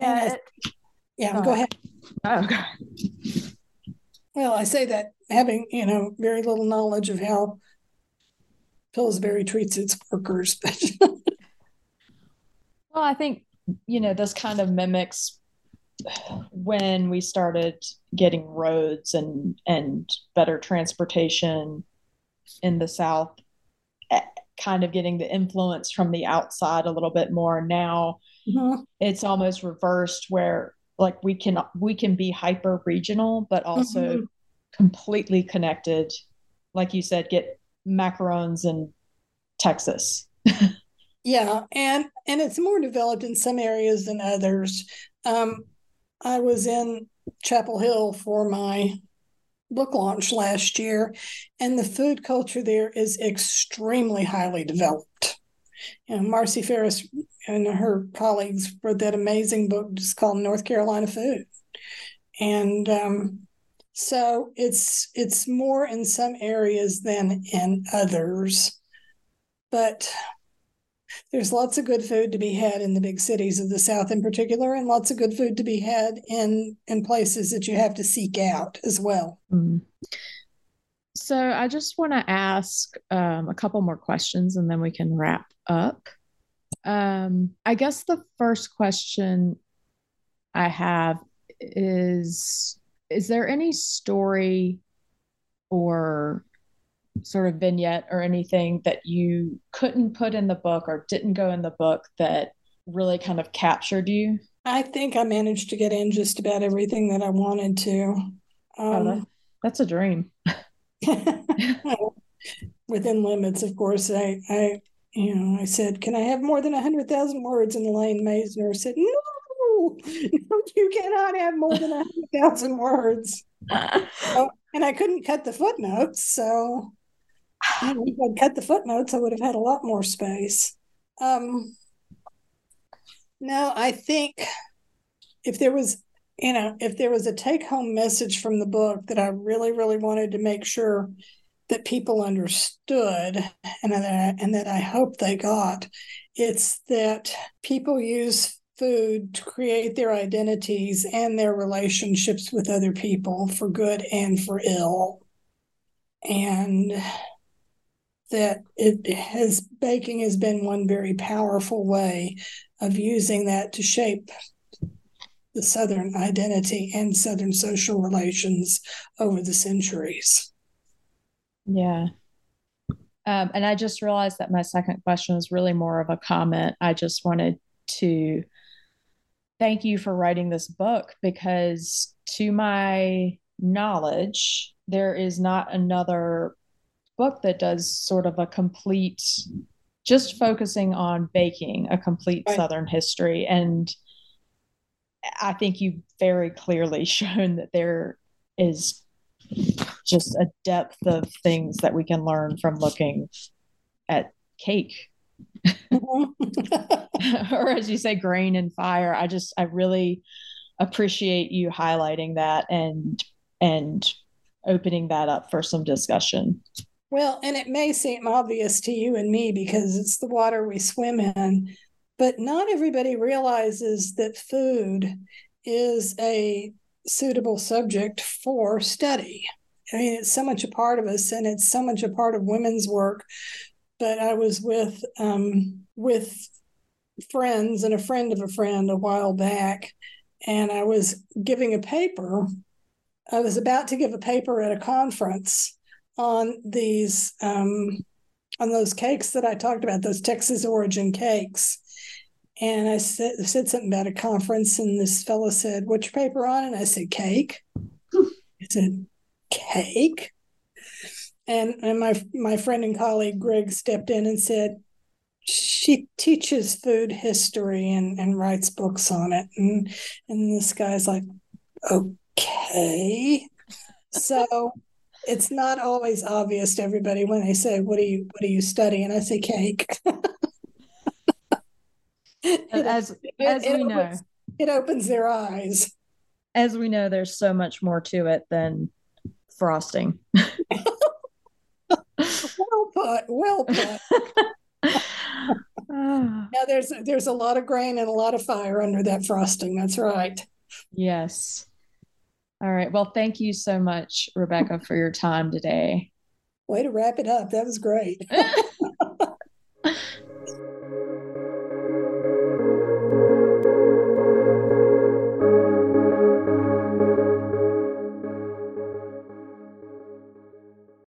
Yeah, it, yeah. go ahead. Oh, okay. Well, I say that having you know very little knowledge of how Pillsbury treats its workers. well, I think, you know, this kind of mimics when we started getting roads and and better transportation in the south eh, kind of getting the influence from the outside a little bit more now mm-hmm. it's almost reversed where like we can we can be hyper regional but also mm-hmm. completely connected like you said get macarons in Texas. yeah, and and it's more developed in some areas than others. Um, I was in Chapel Hill for my book launch last year, and the food culture there is extremely highly developed. And Marcie Ferris and her colleagues wrote that amazing book just called North Carolina Food. And um, so it's it's more in some areas than in others. But there's lots of good food to be had in the big cities of the South in particular, and lots of good food to be had in in places that you have to seek out as well. Mm. So I just want to ask um, a couple more questions, and then we can wrap up. Um, I guess the first question I have is is there any story or sort of vignette or anything that you couldn't put in the book or didn't go in the book that really kind of captured you? I think I managed to get in just about everything that I wanted to. Um, oh, that, that's a dream. within limits, of course, I, I, you know, I said, "Can I have more than a hundred thousand words?" And Elaine Maisner said, "No, no, you cannot have more than a hundred thousand words." so, and I couldn't cut the footnotes, so if I'd cut the footnotes, I would have had a lot more space. Um, no, I think if there was, you know, if there was a take-home message from the book that I really, really wanted to make sure that people understood and that I, and that I hope they got, it's that people use food to create their identities and their relationships with other people for good and for ill. And that it has baking has been one very powerful way of using that to shape the southern identity and southern social relations over the centuries. Yeah. Um, and i just realized that my second question is really more of a comment. I just wanted to thank you for writing this book because to my knowledge there is not another book that does sort of a complete just focusing on baking a complete right. southern history and i think you've very clearly shown that there is just a depth of things that we can learn from looking at cake mm-hmm. or as you say grain and fire i just i really appreciate you highlighting that and and opening that up for some discussion well, and it may seem obvious to you and me because it's the water we swim in, but not everybody realizes that food is a suitable subject for study. I mean, it's so much a part of us, and it's so much a part of women's work. But I was with um, with friends and a friend of a friend a while back, and I was giving a paper. I was about to give a paper at a conference on these um, on those cakes that I talked about, those Texas origin cakes. And I said, said something about a conference, and this fellow said, "What's your paper on?" And I said, "Cake." He said, "Cake." And and my my friend and colleague Greg stepped in and said, "She teaches food history and and writes books on it." And and this guy's like, "Okay." So it's not always obvious to everybody when they say, "What do you What do you study?" And I say, "Cake." as it, as it, we it know, opens, it opens their eyes. As we know, there's so much more to it than frosting. well put. Well put. now there's there's a lot of grain and a lot of fire under that frosting. That's right. Yes. All right. Well, thank you so much, Rebecca, for your time today. Way to wrap it up. That was great.